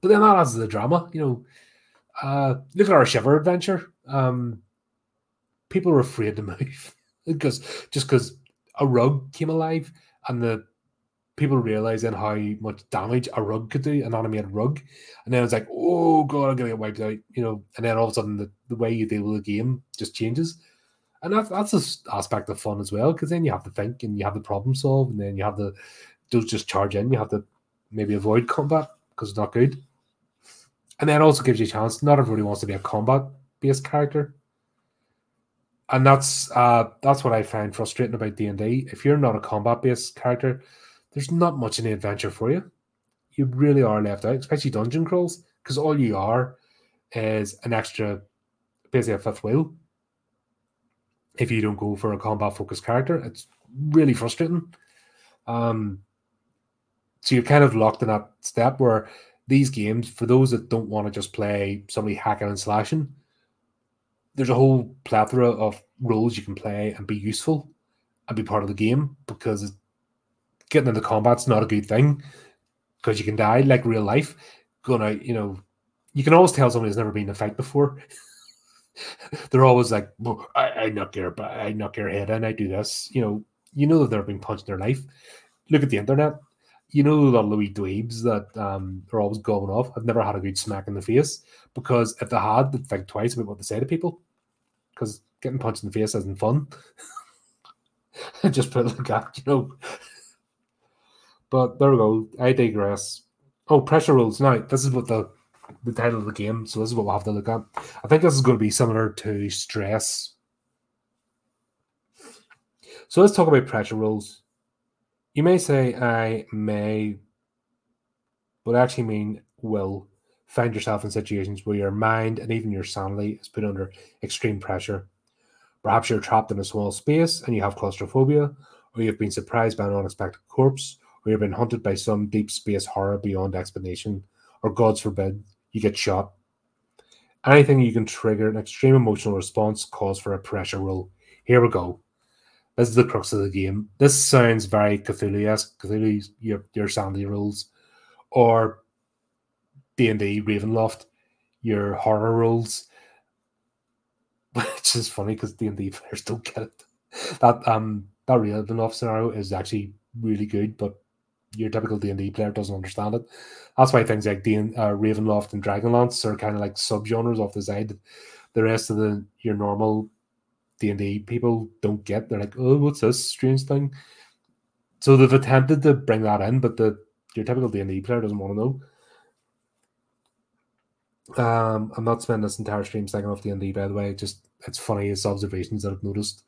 But then that adds to the drama. You know, uh, look at our Shiver adventure. Um, people are afraid to move because just because a rug came alive and the people realizing how much damage a rug could do, an animated rug. And then it's like, oh god, I'm gonna get wiped out, you know. And then all of a sudden, the, the way you deal with the game just changes, and that's that's an aspect of fun as well because then you have to think and you have to problem solve, and then you have to don't just charge in. You have to maybe avoid combat because it's not good. And then also gives you a chance. Not everybody wants to be a combat based character and that's uh, that's what I find frustrating about D and D. If you're not a combat based character, there's not much in the adventure for you. You really are left out, especially dungeon crawls, because all you are is an extra, basically a fifth wheel. If you don't go for a combat focused character, it's really frustrating. Um, so you're kind of locked in that step where these games, for those that don't want to just play somebody hacking and slashing, there's a whole plethora of roles you can play and be useful and be part of the game because getting into combat's not a good thing because you can die like real life. Going out, you know, you can always tell somebody who's never been in a fight before. They're always like, well, I, I knock your, I knock your head and I do this. You know, you know that they're being punched in their life. Look at the internet. You know the Louis dweebs that um, are always going off. I've never had a good smack in the face because if they had, they'd think twice about what they say to people. Because getting punched in the face isn't fun. Just put it like that, you know. But there we go. I digress. Oh, pressure rules. Now, this is what the the title of the game. So this is what we'll have to look at. I think this is going to be similar to stress. So let's talk about pressure rules. You may say I may, but actually mean will find yourself in situations where your mind and even your sanity is put under extreme pressure. Perhaps you're trapped in a small space and you have claustrophobia, or you've been surprised by an unexpected corpse, or you've been hunted by some deep space horror beyond explanation, or God's forbid, you get shot. Anything you can trigger an extreme emotional response calls for a pressure rule. Here we go. This is the crux of the game. This sounds very Cthulhu-esque, Cthulhu, your, your sanity rules, or D&D Ravenloft, your horror rules, which is funny because D&D players don't get it. That um that Ravenloft scenario is actually really good, but your typical D&D player doesn't understand it. That's why things like D- uh, Ravenloft and Dragonlance are kind of like subgenres off the side. the rest of the your normal D and D people don't get. They're like, oh, what's this strange thing? So they've attempted to bring that in, but the your typical D and D player doesn't want to know. Um, I'm not spending this entire stream second off D and D, by the way. Just it's funny, it's observations that I've noticed.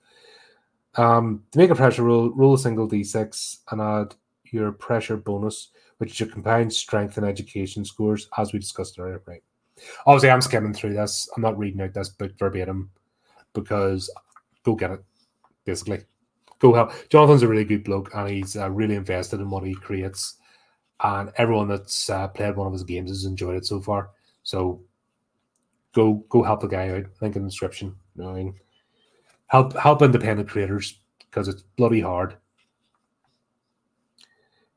Um, to make a pressure roll, roll a single d6 and add your pressure bonus, which is your combined strength and education scores, as we discussed earlier. Right. Obviously, I'm skimming through this. I'm not reading out this book verbatim because go get it. Basically, go help. Jonathan's a really good bloke, and he's uh, really invested in what he creates. And everyone that's uh, played one of his games has enjoyed it so far. So go go help the guy out. Link in the description. I mean? Help help independent creators because it's bloody hard.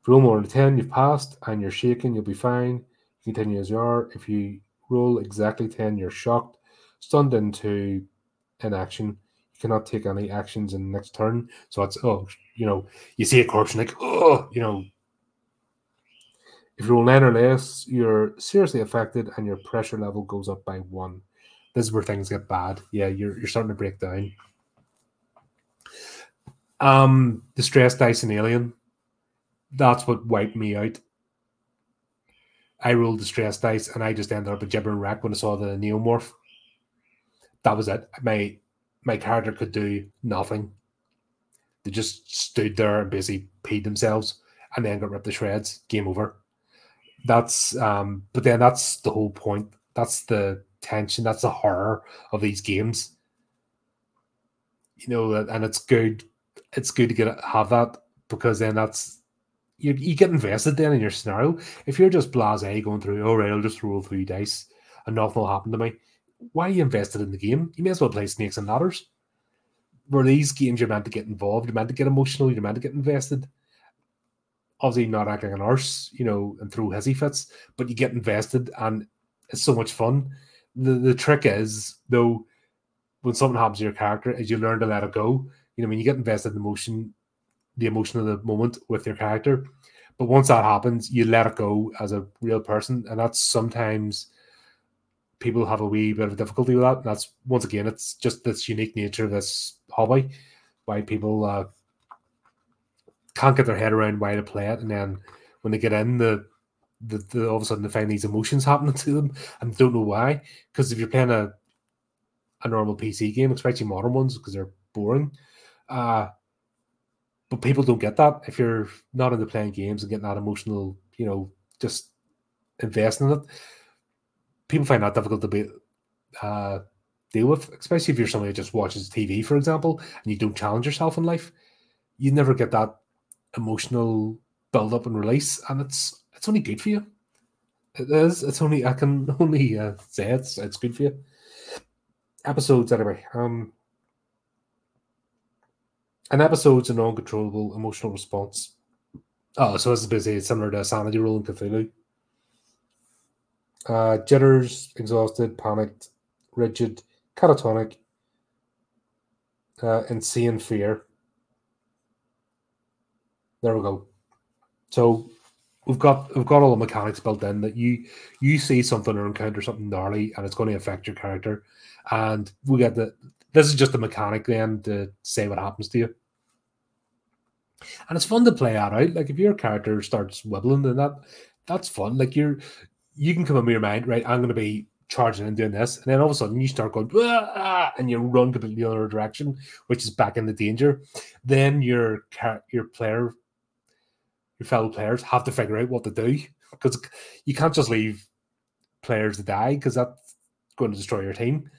If you roll more than 10, you've passed and you're shaking, you'll be fine. You continue as you are. If you roll exactly 10, you're shocked, stunned into inaction. You cannot take any actions in the next turn. So it's oh, you know, you see a corpse and like, oh, you know, if you roll nine or less, you're seriously affected and your pressure level goes up by one. This is where things get bad. Yeah, you're you're starting to break down. Um, the stress dice and Alien, that's what wiped me out. I rolled the stress dice and I just ended up a gibbering wreck when I saw the neomorph. That was it. My my character could do nothing. They just stood there and basically peed themselves and then got ripped to shreds. Game over that's um but then that's the whole point that's the tension that's the horror of these games you know and it's good it's good to get have that because then that's you, you get invested then in your scenario if you're just blase going through all right i'll just roll three dice and nothing will happen to me why are you invested in the game you may as well play snakes and ladders where these games you're meant to get involved you're meant to get emotional you're meant to get invested obviously not acting an arse, you know, and throw hissy fits, but you get invested and it's so much fun. The the trick is though, when something happens to your character, is you learn to let it go. You know, when you get invested in the emotion, the emotion of the moment with your character. But once that happens, you let it go as a real person, and that's sometimes people have a wee bit of difficulty with that. And that's once again, it's just this unique nature of this hobby, why people uh, can't get their head around why to play it, and then when they get in, the, the, the all of a sudden they find these emotions happening to them and don't know why. Because if you're playing a a normal PC game, especially modern ones, because they're boring, uh, but people don't get that if you're not into playing games and getting that emotional, you know, just investing in it. People find that difficult to be uh, deal with, especially if you're somebody who just watches TV, for example, and you don't challenge yourself in life. You never get that emotional build up and release, and it's it's only good for you. It is. It's only I can only uh, say it's it's good for you. Episodes anyway. Um, an episode's an uncontrollable emotional response. Oh, so this it's basically similar to a sanity Rule in Cthulhu. Uh, jitters, exhausted, panicked, rigid, catatonic, uh, insane fear, there we go. So we've got we've got all the mechanics built in that you you see something or encounter something gnarly and it's going to affect your character, and we get the this is just the mechanic then to say what happens to you. And it's fun to play that out. Like if your character starts wibbling, then that that's fun. Like you're you can come up with your mind, right? I'm going to be charging and doing this, and then all of a sudden you start going ah, and you run completely the other direction, which is back in the danger. Then your your player your fellow players have to figure out what to do because you can't just leave players to die because that's going to destroy your team.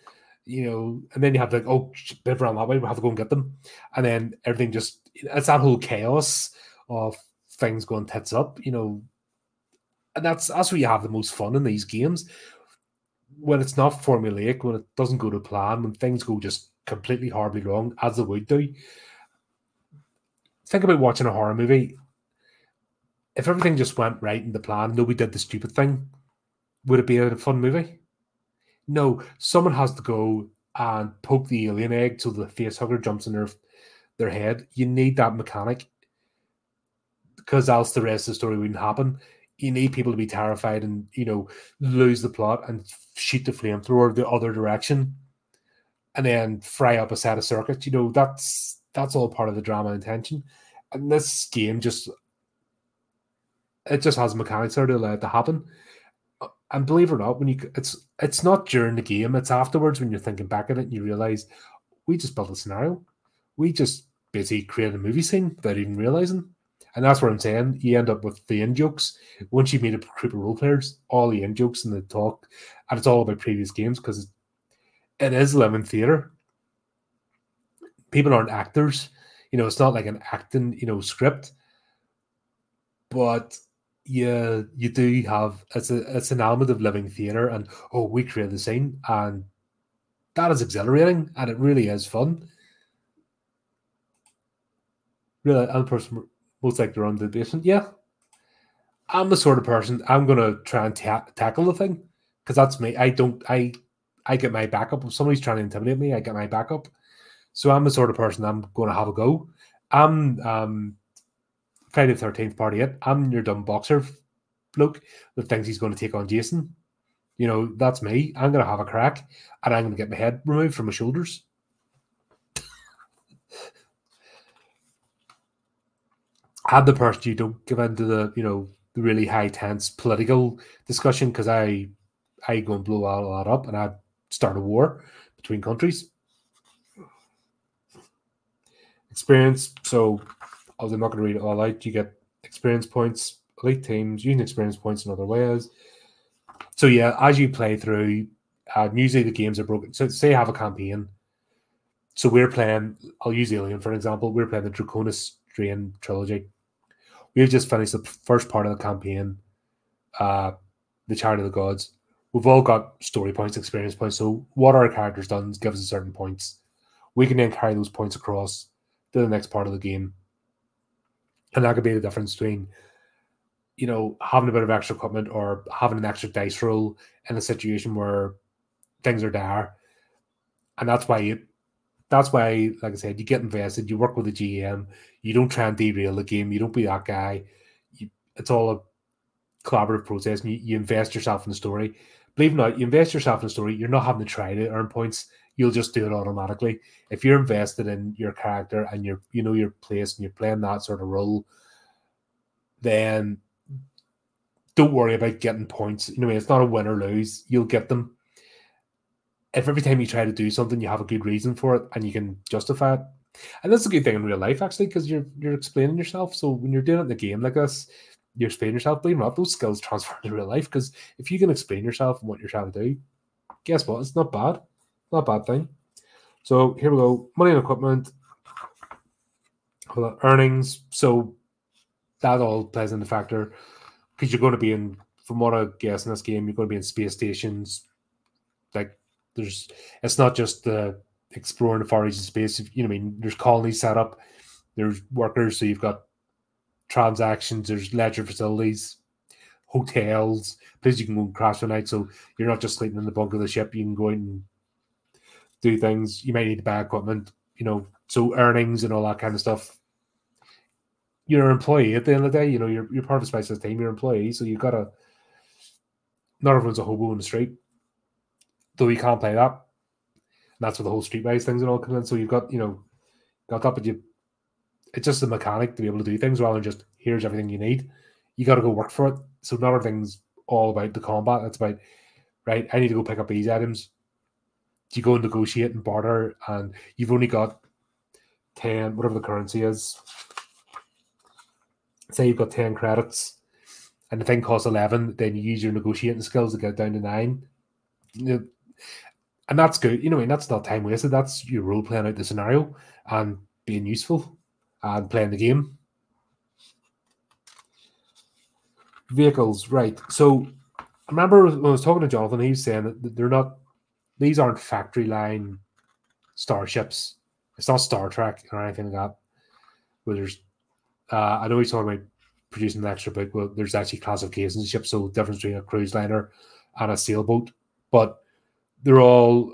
You know, and then you have to oh they've run that way, we have to go and get them, and then everything just it's that whole chaos of things going tits up. You know, and that's that's where you have the most fun in these games when it's not formulaic, when it doesn't go to plan, when things go just completely horribly wrong, as they would do. Think about watching a horror movie if everything just went right in the plan, nobody did the stupid thing, would it be a fun movie? No, someone has to go and poke the alien egg so the face hugger jumps in their their head. You need that mechanic because else the rest of the story wouldn't happen. You need people to be terrified and you know lose the plot and shoot the flamethrower the other direction and then fry up a set of circuits. You know, that's that's all part of the drama and tension. And this game just it just has mechanics there to allow it to happen. And believe it or not, when you it's it's not during the game, it's afterwards when you're thinking back at it and you realize we just built a scenario. We just basically created a movie scene without even realizing. And that's what I'm saying. You end up with the in jokes. Once you meet a group of role players, all the in jokes and the talk, and it's all about previous games because it is living theater. People aren't actors. You know, it's not like an acting, you know, script. But yeah, you do have it's a it's an element of living theater, and oh, we create the scene, and that is exhilarating, and it really is fun. Really, I'm the most like to run the basement. Yeah, I'm the sort of person I'm gonna try and ta- tackle the thing because that's me. I don't. I I get my backup. If somebody's trying to intimidate me, I get my backup. So I'm the sort of person I'm going to have a go. I'm um, Friday the 13th party it. I'm your dumb boxer bloke that thinks he's going to take on Jason. You know, that's me. I'm going to have a crack and I'm going to get my head removed from my shoulders. I'm the person you don't give into the, you know, the really high tense political discussion because I I go and blow all that up and I start a war between countries. Experience. So I'm not going to read it all out. You get experience points, elite teams, using experience points in other ways. So yeah, as you play through, uh, usually the games are broken. So say you have a campaign. So we're playing. I'll use Alien for an example. We're playing the Draconis Strain trilogy. We've just finished the first part of the campaign, uh, the Chariot of the Gods. We've all got story points, experience points. So what our characters done gives us a certain points. We can then carry those points across to the next part of the game and that could be the difference between, you know, having a bit of extra equipment or having an extra dice roll in a situation where things are dire. And that's why you that's why, like I said, you get invested, you work with the GM, you don't try and derail the game, you don't be that guy. You, it's all a collaborative process and you, you invest yourself in the story. Believe it or not, you invest yourself in the story, you're not having to try to earn points you'll just do it automatically. If you're invested in your character and you're you know your place and you're playing that sort of role, then don't worry about getting points. You know, it's not a win or lose. You'll get them. If every time you try to do something, you have a good reason for it and you can justify it, and that's a good thing in real life actually, because you're you're explaining yourself. So when you're doing it in the game like this, you're explaining yourself. Believe it or not, those skills transfer to real life. Because if you can explain yourself and what you're trying to do, guess what? It's not bad. Not a bad thing. So here we go. Money and equipment. Earnings. So that all plays into factor because you're going to be in, from what I guess in this game, you're going to be in space stations. Like there's, it's not just the exploring the far of space. You know, I mean, there's colonies set up. There's workers, so you've got transactions. There's ledger facilities, hotels, places you can go and crash for night. So you're not just sleeping in the bunk of the ship. You can go out and do things. You might need to buy equipment, you know, so earnings and all that kind of stuff. You're an employee at the end of the day, you know, you're, you're part of a specialist team, you're an employee, so you've got to. Not everyone's a hobo in the street, though you can't play that. And that's where the whole streetwise things and all come in. So you've got, you know, got that, but you, it's just a mechanic to be able to do things rather than just here's everything you need. You got to go work for it. So not everything's all about the combat. It's about right. I need to go pick up these items you go and negotiate and barter, and you've only got 10, whatever the currency is. Say you've got 10 credits and the thing costs 11, then you use your negotiating skills to get down to nine. And that's good. You know, I mean, that's not time wasted. That's your role playing out the scenario and being useful and playing the game. Vehicles, right. So I remember when I was talking to Jonathan, he was saying that they're not these aren't factory line starships. It's not Star Trek or anything like that. Where there's, uh, I know he's talking about producing an extra book. Well, there's actually classifications of ships, so the difference between a cruise liner and a sailboat, but they're all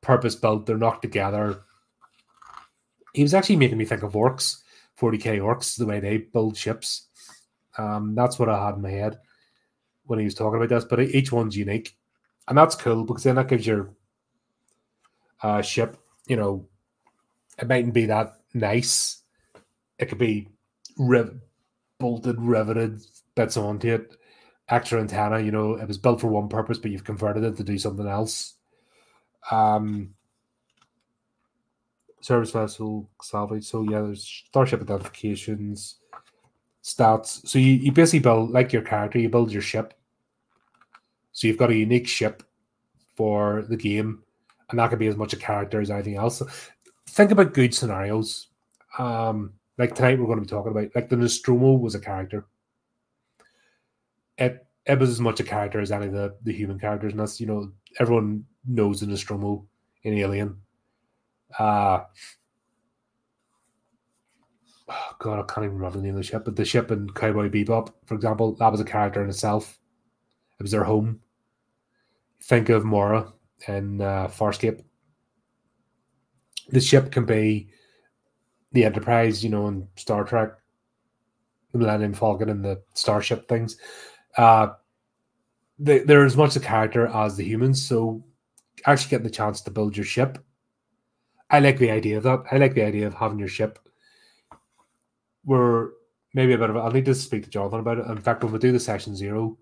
purpose built. They're knocked together. He was actually making me think of orcs, 40k orcs, the way they build ships. Um, that's what I had in my head when he was talking about this. But each one's unique and that's cool because then that gives your uh, ship, you know, it mightn't be that nice. It could be riv- bolted, riveted bits onto it. Extra antenna, you know, it was built for one purpose, but you've converted it to do something else. Um, service vessel salvage. So yeah, there's starship identifications, stats. So you, you basically build like your character, you build your ship. So you've got a unique ship for the game, and that could be as much a character as anything else. Think about good scenarios. Um, like tonight we're going to be talking about like the Nostromo was a character. It was as much a character as any of the, the human characters, and that's you know, everyone knows in Nostromo in Alien uh oh God, I can't even remember the name of the ship, but the ship in Cowboy Bebop, for example, that was a character in itself. It was their home. Think of Moya in uh, Farscape. The ship can be the Enterprise, you know, in Star Trek, the Millennium Falcon, and the Starship things. Uh, they, they're as much a character as the humans, so actually getting the chance to build your ship I like the idea of that. I like the idea of having your ship. We're maybe a bit of. I'll need to speak to Jonathan about it. In fact, when we do the session zero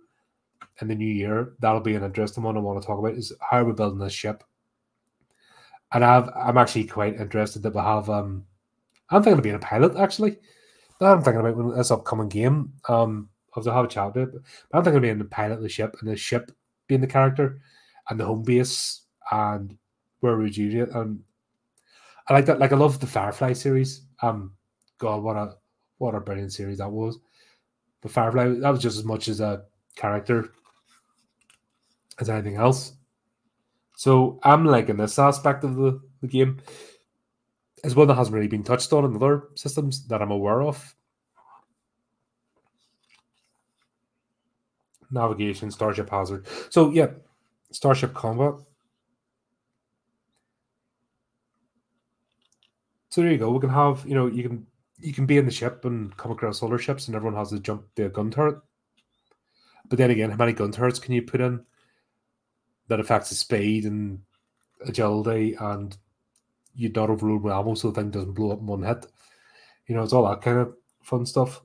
in the new year, that'll be an interesting one I want to talk about. Is how we're building this ship. And I've, I'm actually quite interested that we have. Um, I'm thinking of being a pilot actually. That I'm thinking about when this upcoming game. Um, have to have a chat it. But I'm thinking of being the pilot of the ship and the ship being the character and the home base and where we do it and I like that. Like I love the Firefly series. Um, God, what a what a brilliant series that was. The Firefly that was just as much as a character as anything else. So I'm liking this aspect of the, the game. As one that hasn't really been touched on in other systems that I'm aware of. Navigation, Starship Hazard. So yeah, Starship Combat. So there you go. We can have, you know, you can you can be in the ship and come across other ships, and everyone has to jump the gun turret. But then again, how many gun turrets can you put in that affects the speed and agility, and you not overload with ammo so the thing doesn't blow up in one hit? You know, it's all that kind of fun stuff.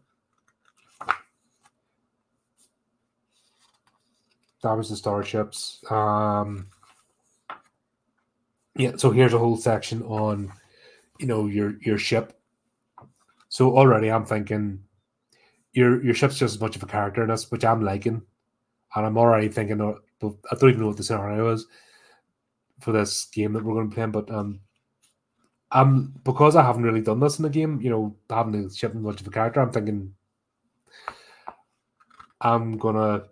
Damage the starships. Um, yeah, so here's a whole section on you know your your ship. So already I'm thinking your your ship's just as much of a character in this, which I'm liking, and I'm already thinking. I don't even know what the scenario is for this game that we're going to play, but um, I'm because I haven't really done this in the game. You know, having the ship much of a character, I'm thinking I'm gonna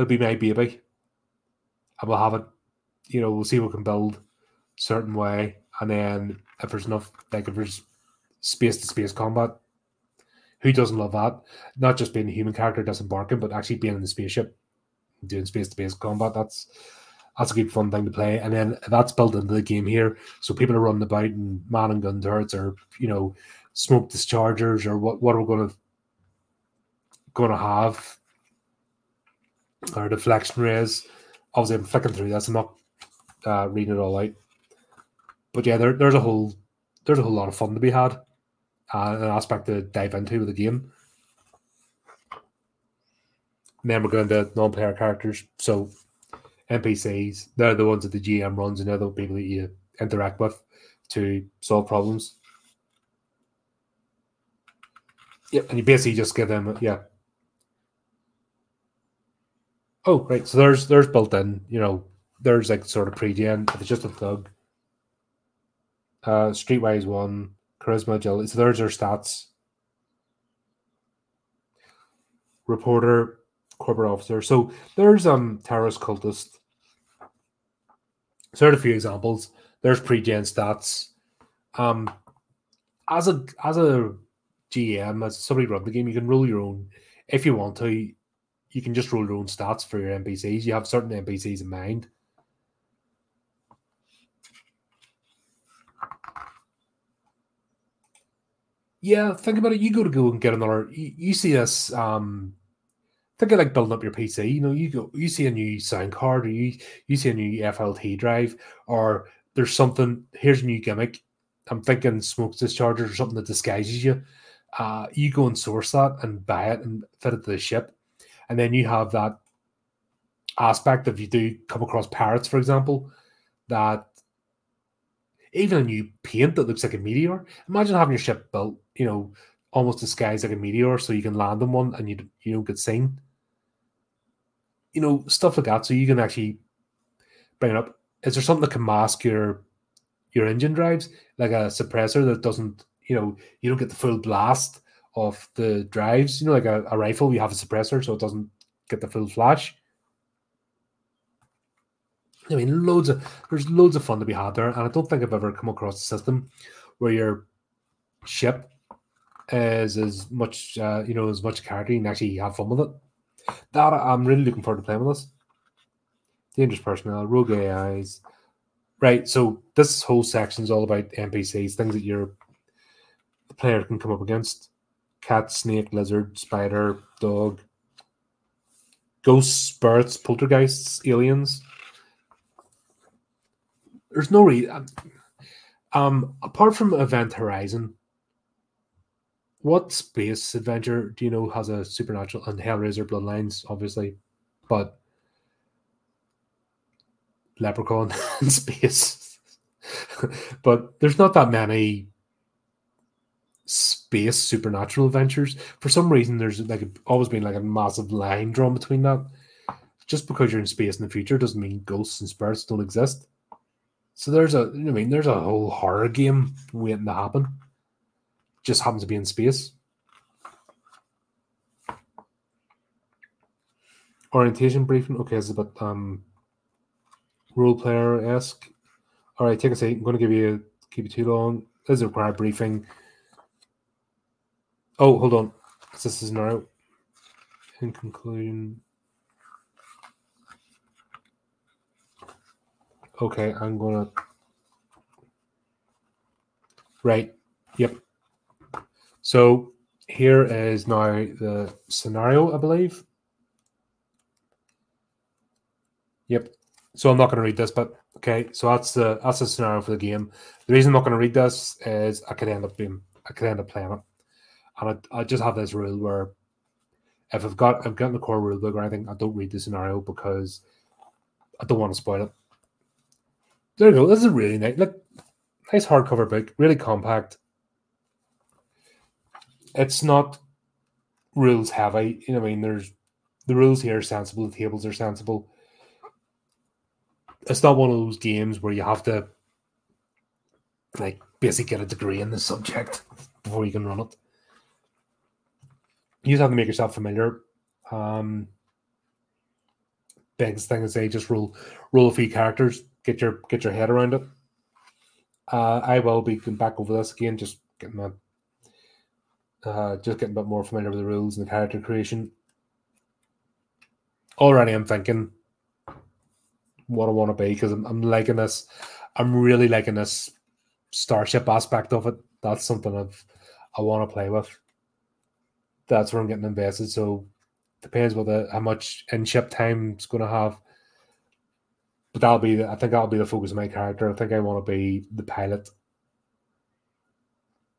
it'll be my baby. I will have it. You know, we'll see what we can build certain way. And then if there's enough, like if there's space to space combat, who doesn't love that? Not just being a human character disembarking, but actually being in the spaceship, doing space to space combat. That's that's a good fun thing to play. And then that's built into the game here. So people are running about and man and gun turrets or you know smoke dischargers or what what are we gonna gonna have or deflection rays. Obviously I'm flicking through this, I'm not uh, reading it all out but yeah, there, there's a whole there's a whole lot of fun to be had, uh, an aspect to dive into with the game. And then we're going to non-player characters, so NPCs. They're the ones that the GM runs, and they're the people that you interact with to solve problems. Yep, and you basically just give them, yeah. Oh, right. So there's there's built in, you know, there's like sort of pre-gen. It's just a thug uh, Streetwise one, Charisma, Agility. So there's our stats. Reporter, corporate officer. So there's um terrorist cultist. So there's a few examples. There's pre-gen stats. Um, as a as a GM, as somebody run the game, you can roll your own if you want to. You can just roll your own stats for your NPCs. You have certain NPCs in mind. Yeah, think about it. You go to go and get another. You, you see this um, think of like building up your PC. You know, you go, you see a new sound card, or you you see a new FLT drive, or there's something. Here's a new gimmick. I'm thinking smoke dischargers or something that disguises you. Uh, you go and source that and buy it and fit it to the ship, and then you have that aspect if you do come across pirates, for example, that even a new paint that looks like a meteor. Imagine having your ship built, you know, almost disguised like a meteor, so you can land on one and you you don't get seen. You know, stuff like that, so you can actually bring it up. Is there something that can mask your your engine drives, like a suppressor that doesn't, you know, you don't get the full blast of the drives. You know, like a, a rifle, you have a suppressor, so it doesn't get the full flash. I mean, loads of there's loads of fun to be had there, and I don't think I've ever come across a system where your ship is as much, uh, you know, as much character and actually have fun with it. That I'm really looking forward to playing with this. Dangerous personnel, rogue AIs, right? So this whole section is all about NPCs, things that your player can come up against: cat, snake, lizard, spider, dog, ghosts, spirits, poltergeists, aliens there's no reason. Um, um, apart from Event Horizon, what space adventure do you know has a supernatural and Hellraiser Bloodlines, obviously, but Leprechaun in space. but there's not that many space supernatural adventures. For some reason, there's like always been like a massive line drawn between that. Just because you're in space in the future doesn't mean ghosts and spirits don't exist. So there's a, I mean, there's a whole horror game waiting to happen. Just happens to be in space. Orientation briefing. Okay, it's about um role player esque. All right, take a seat. I'm going to give you keep it too long. This is a required briefing. Oh, hold on. This is now in conclusion. Okay, I'm gonna. Right. Yep. So here is now the scenario, I believe. Yep. So I'm not going to read this, but okay. So that's the that's the scenario for the game. The reason I'm not going to read this is I could end up being I could end up playing it, and I, I just have this rule where if I've got I've got the core rule book or anything, I don't read the scenario because I don't want to spoil it. There you go. This is really nice. Look, nice hardcover book, really compact. It's not rules heavy. You know, I mean, there's the rules here are sensible. The tables are sensible. It's not one of those games where you have to like basically get a degree in the subject before you can run it. You just have to make yourself familiar. Um, biggest thing is say just roll roll a few characters, get your get your head around it. Uh, I will be going back over this again, just getting my uh, just getting a bit more familiar with the rules and the character creation. Already, I'm thinking what I want to be because I'm, I'm liking this. I'm really liking this starship aspect of it. That's something I've I want to play with. That's where I'm getting invested. So depends what the how much in ship time it's going to have but that'll be I think that'll be the focus of my character. I think I want to be the pilot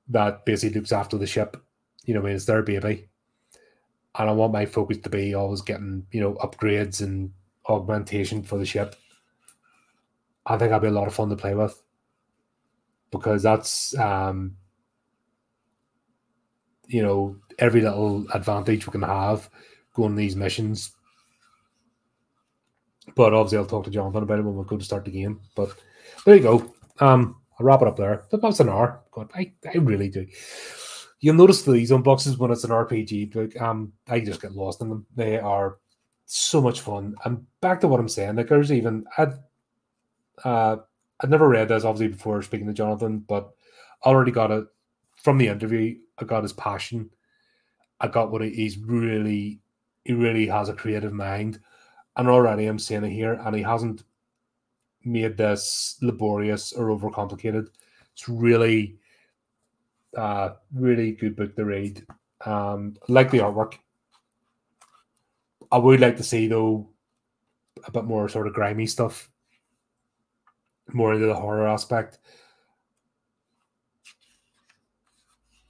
that basically looks after the ship. You know, I mean, it's their baby, and I want my focus to be always getting you know upgrades and augmentation for the ship. I think that'll be a lot of fun to play with because that's um, you know every little advantage we can have going these missions but obviously, I'll talk to Jonathan about it when we go to start the game. But there you go. Um, I'll wrap it up there. That's an hour. God, I, I really do. You'll notice these unboxes when it's an RPG. Like, um, I just get lost in them. They are so much fun. And back to what I'm saying, like there's even I'd uh I'd never read this obviously before speaking to Jonathan, but I already got it from the interview. I got his passion. I got what he's really he really has a creative mind and already I'm seeing it here, and he hasn't made this laborious or overcomplicated. It's really, uh, really good book to read. Um, like the artwork. I would like to see though a bit more sort of grimy stuff, more into the horror aspect.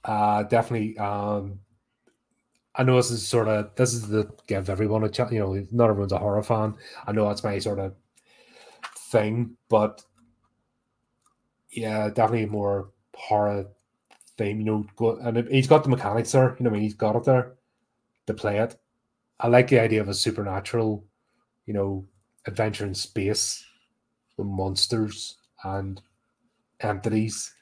Uh definitely. Um, I know this is sort of this is the give everyone a chance. You know, not everyone's a horror fan. I know that's my sort of thing, but yeah, definitely more horror theme. You know, go, and he's got the mechanics there. You know, I mean, he's got it there to play it. I like the idea of a supernatural, you know, adventure in space with monsters and entities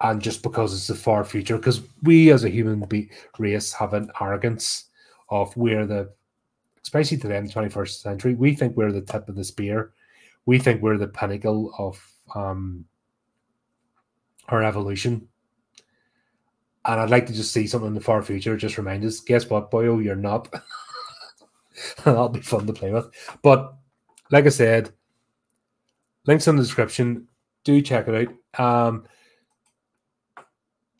and just because it's the far future, because we as a human be- race have an arrogance of we're the, especially today in the 21st century, we think we're the tip of the spear. We think we're the pinnacle of um, our evolution. And I'd like to just see something in the far future just remind us, guess what, boyo, you're not. That'll be fun to play with. But like I said, links in the description. Do check it out. Um,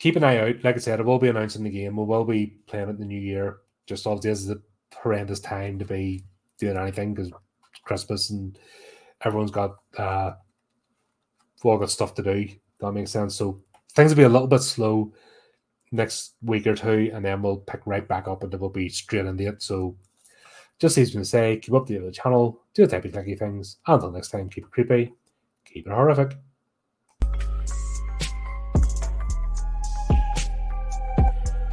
keep an eye out. Like I said, I will be announcing the game. We will be playing it in the new year. Just obviously, this is a horrendous time to be doing anything because Christmas and everyone's got uh, all got stuff to do. That makes sense. So things will be a little bit slow next week or two, and then we'll pick right back up and then we'll be straight into it. So just as to say, keep up to the channel, do the type of clicky things. Until next time, keep it creepy, keep it Horrorific.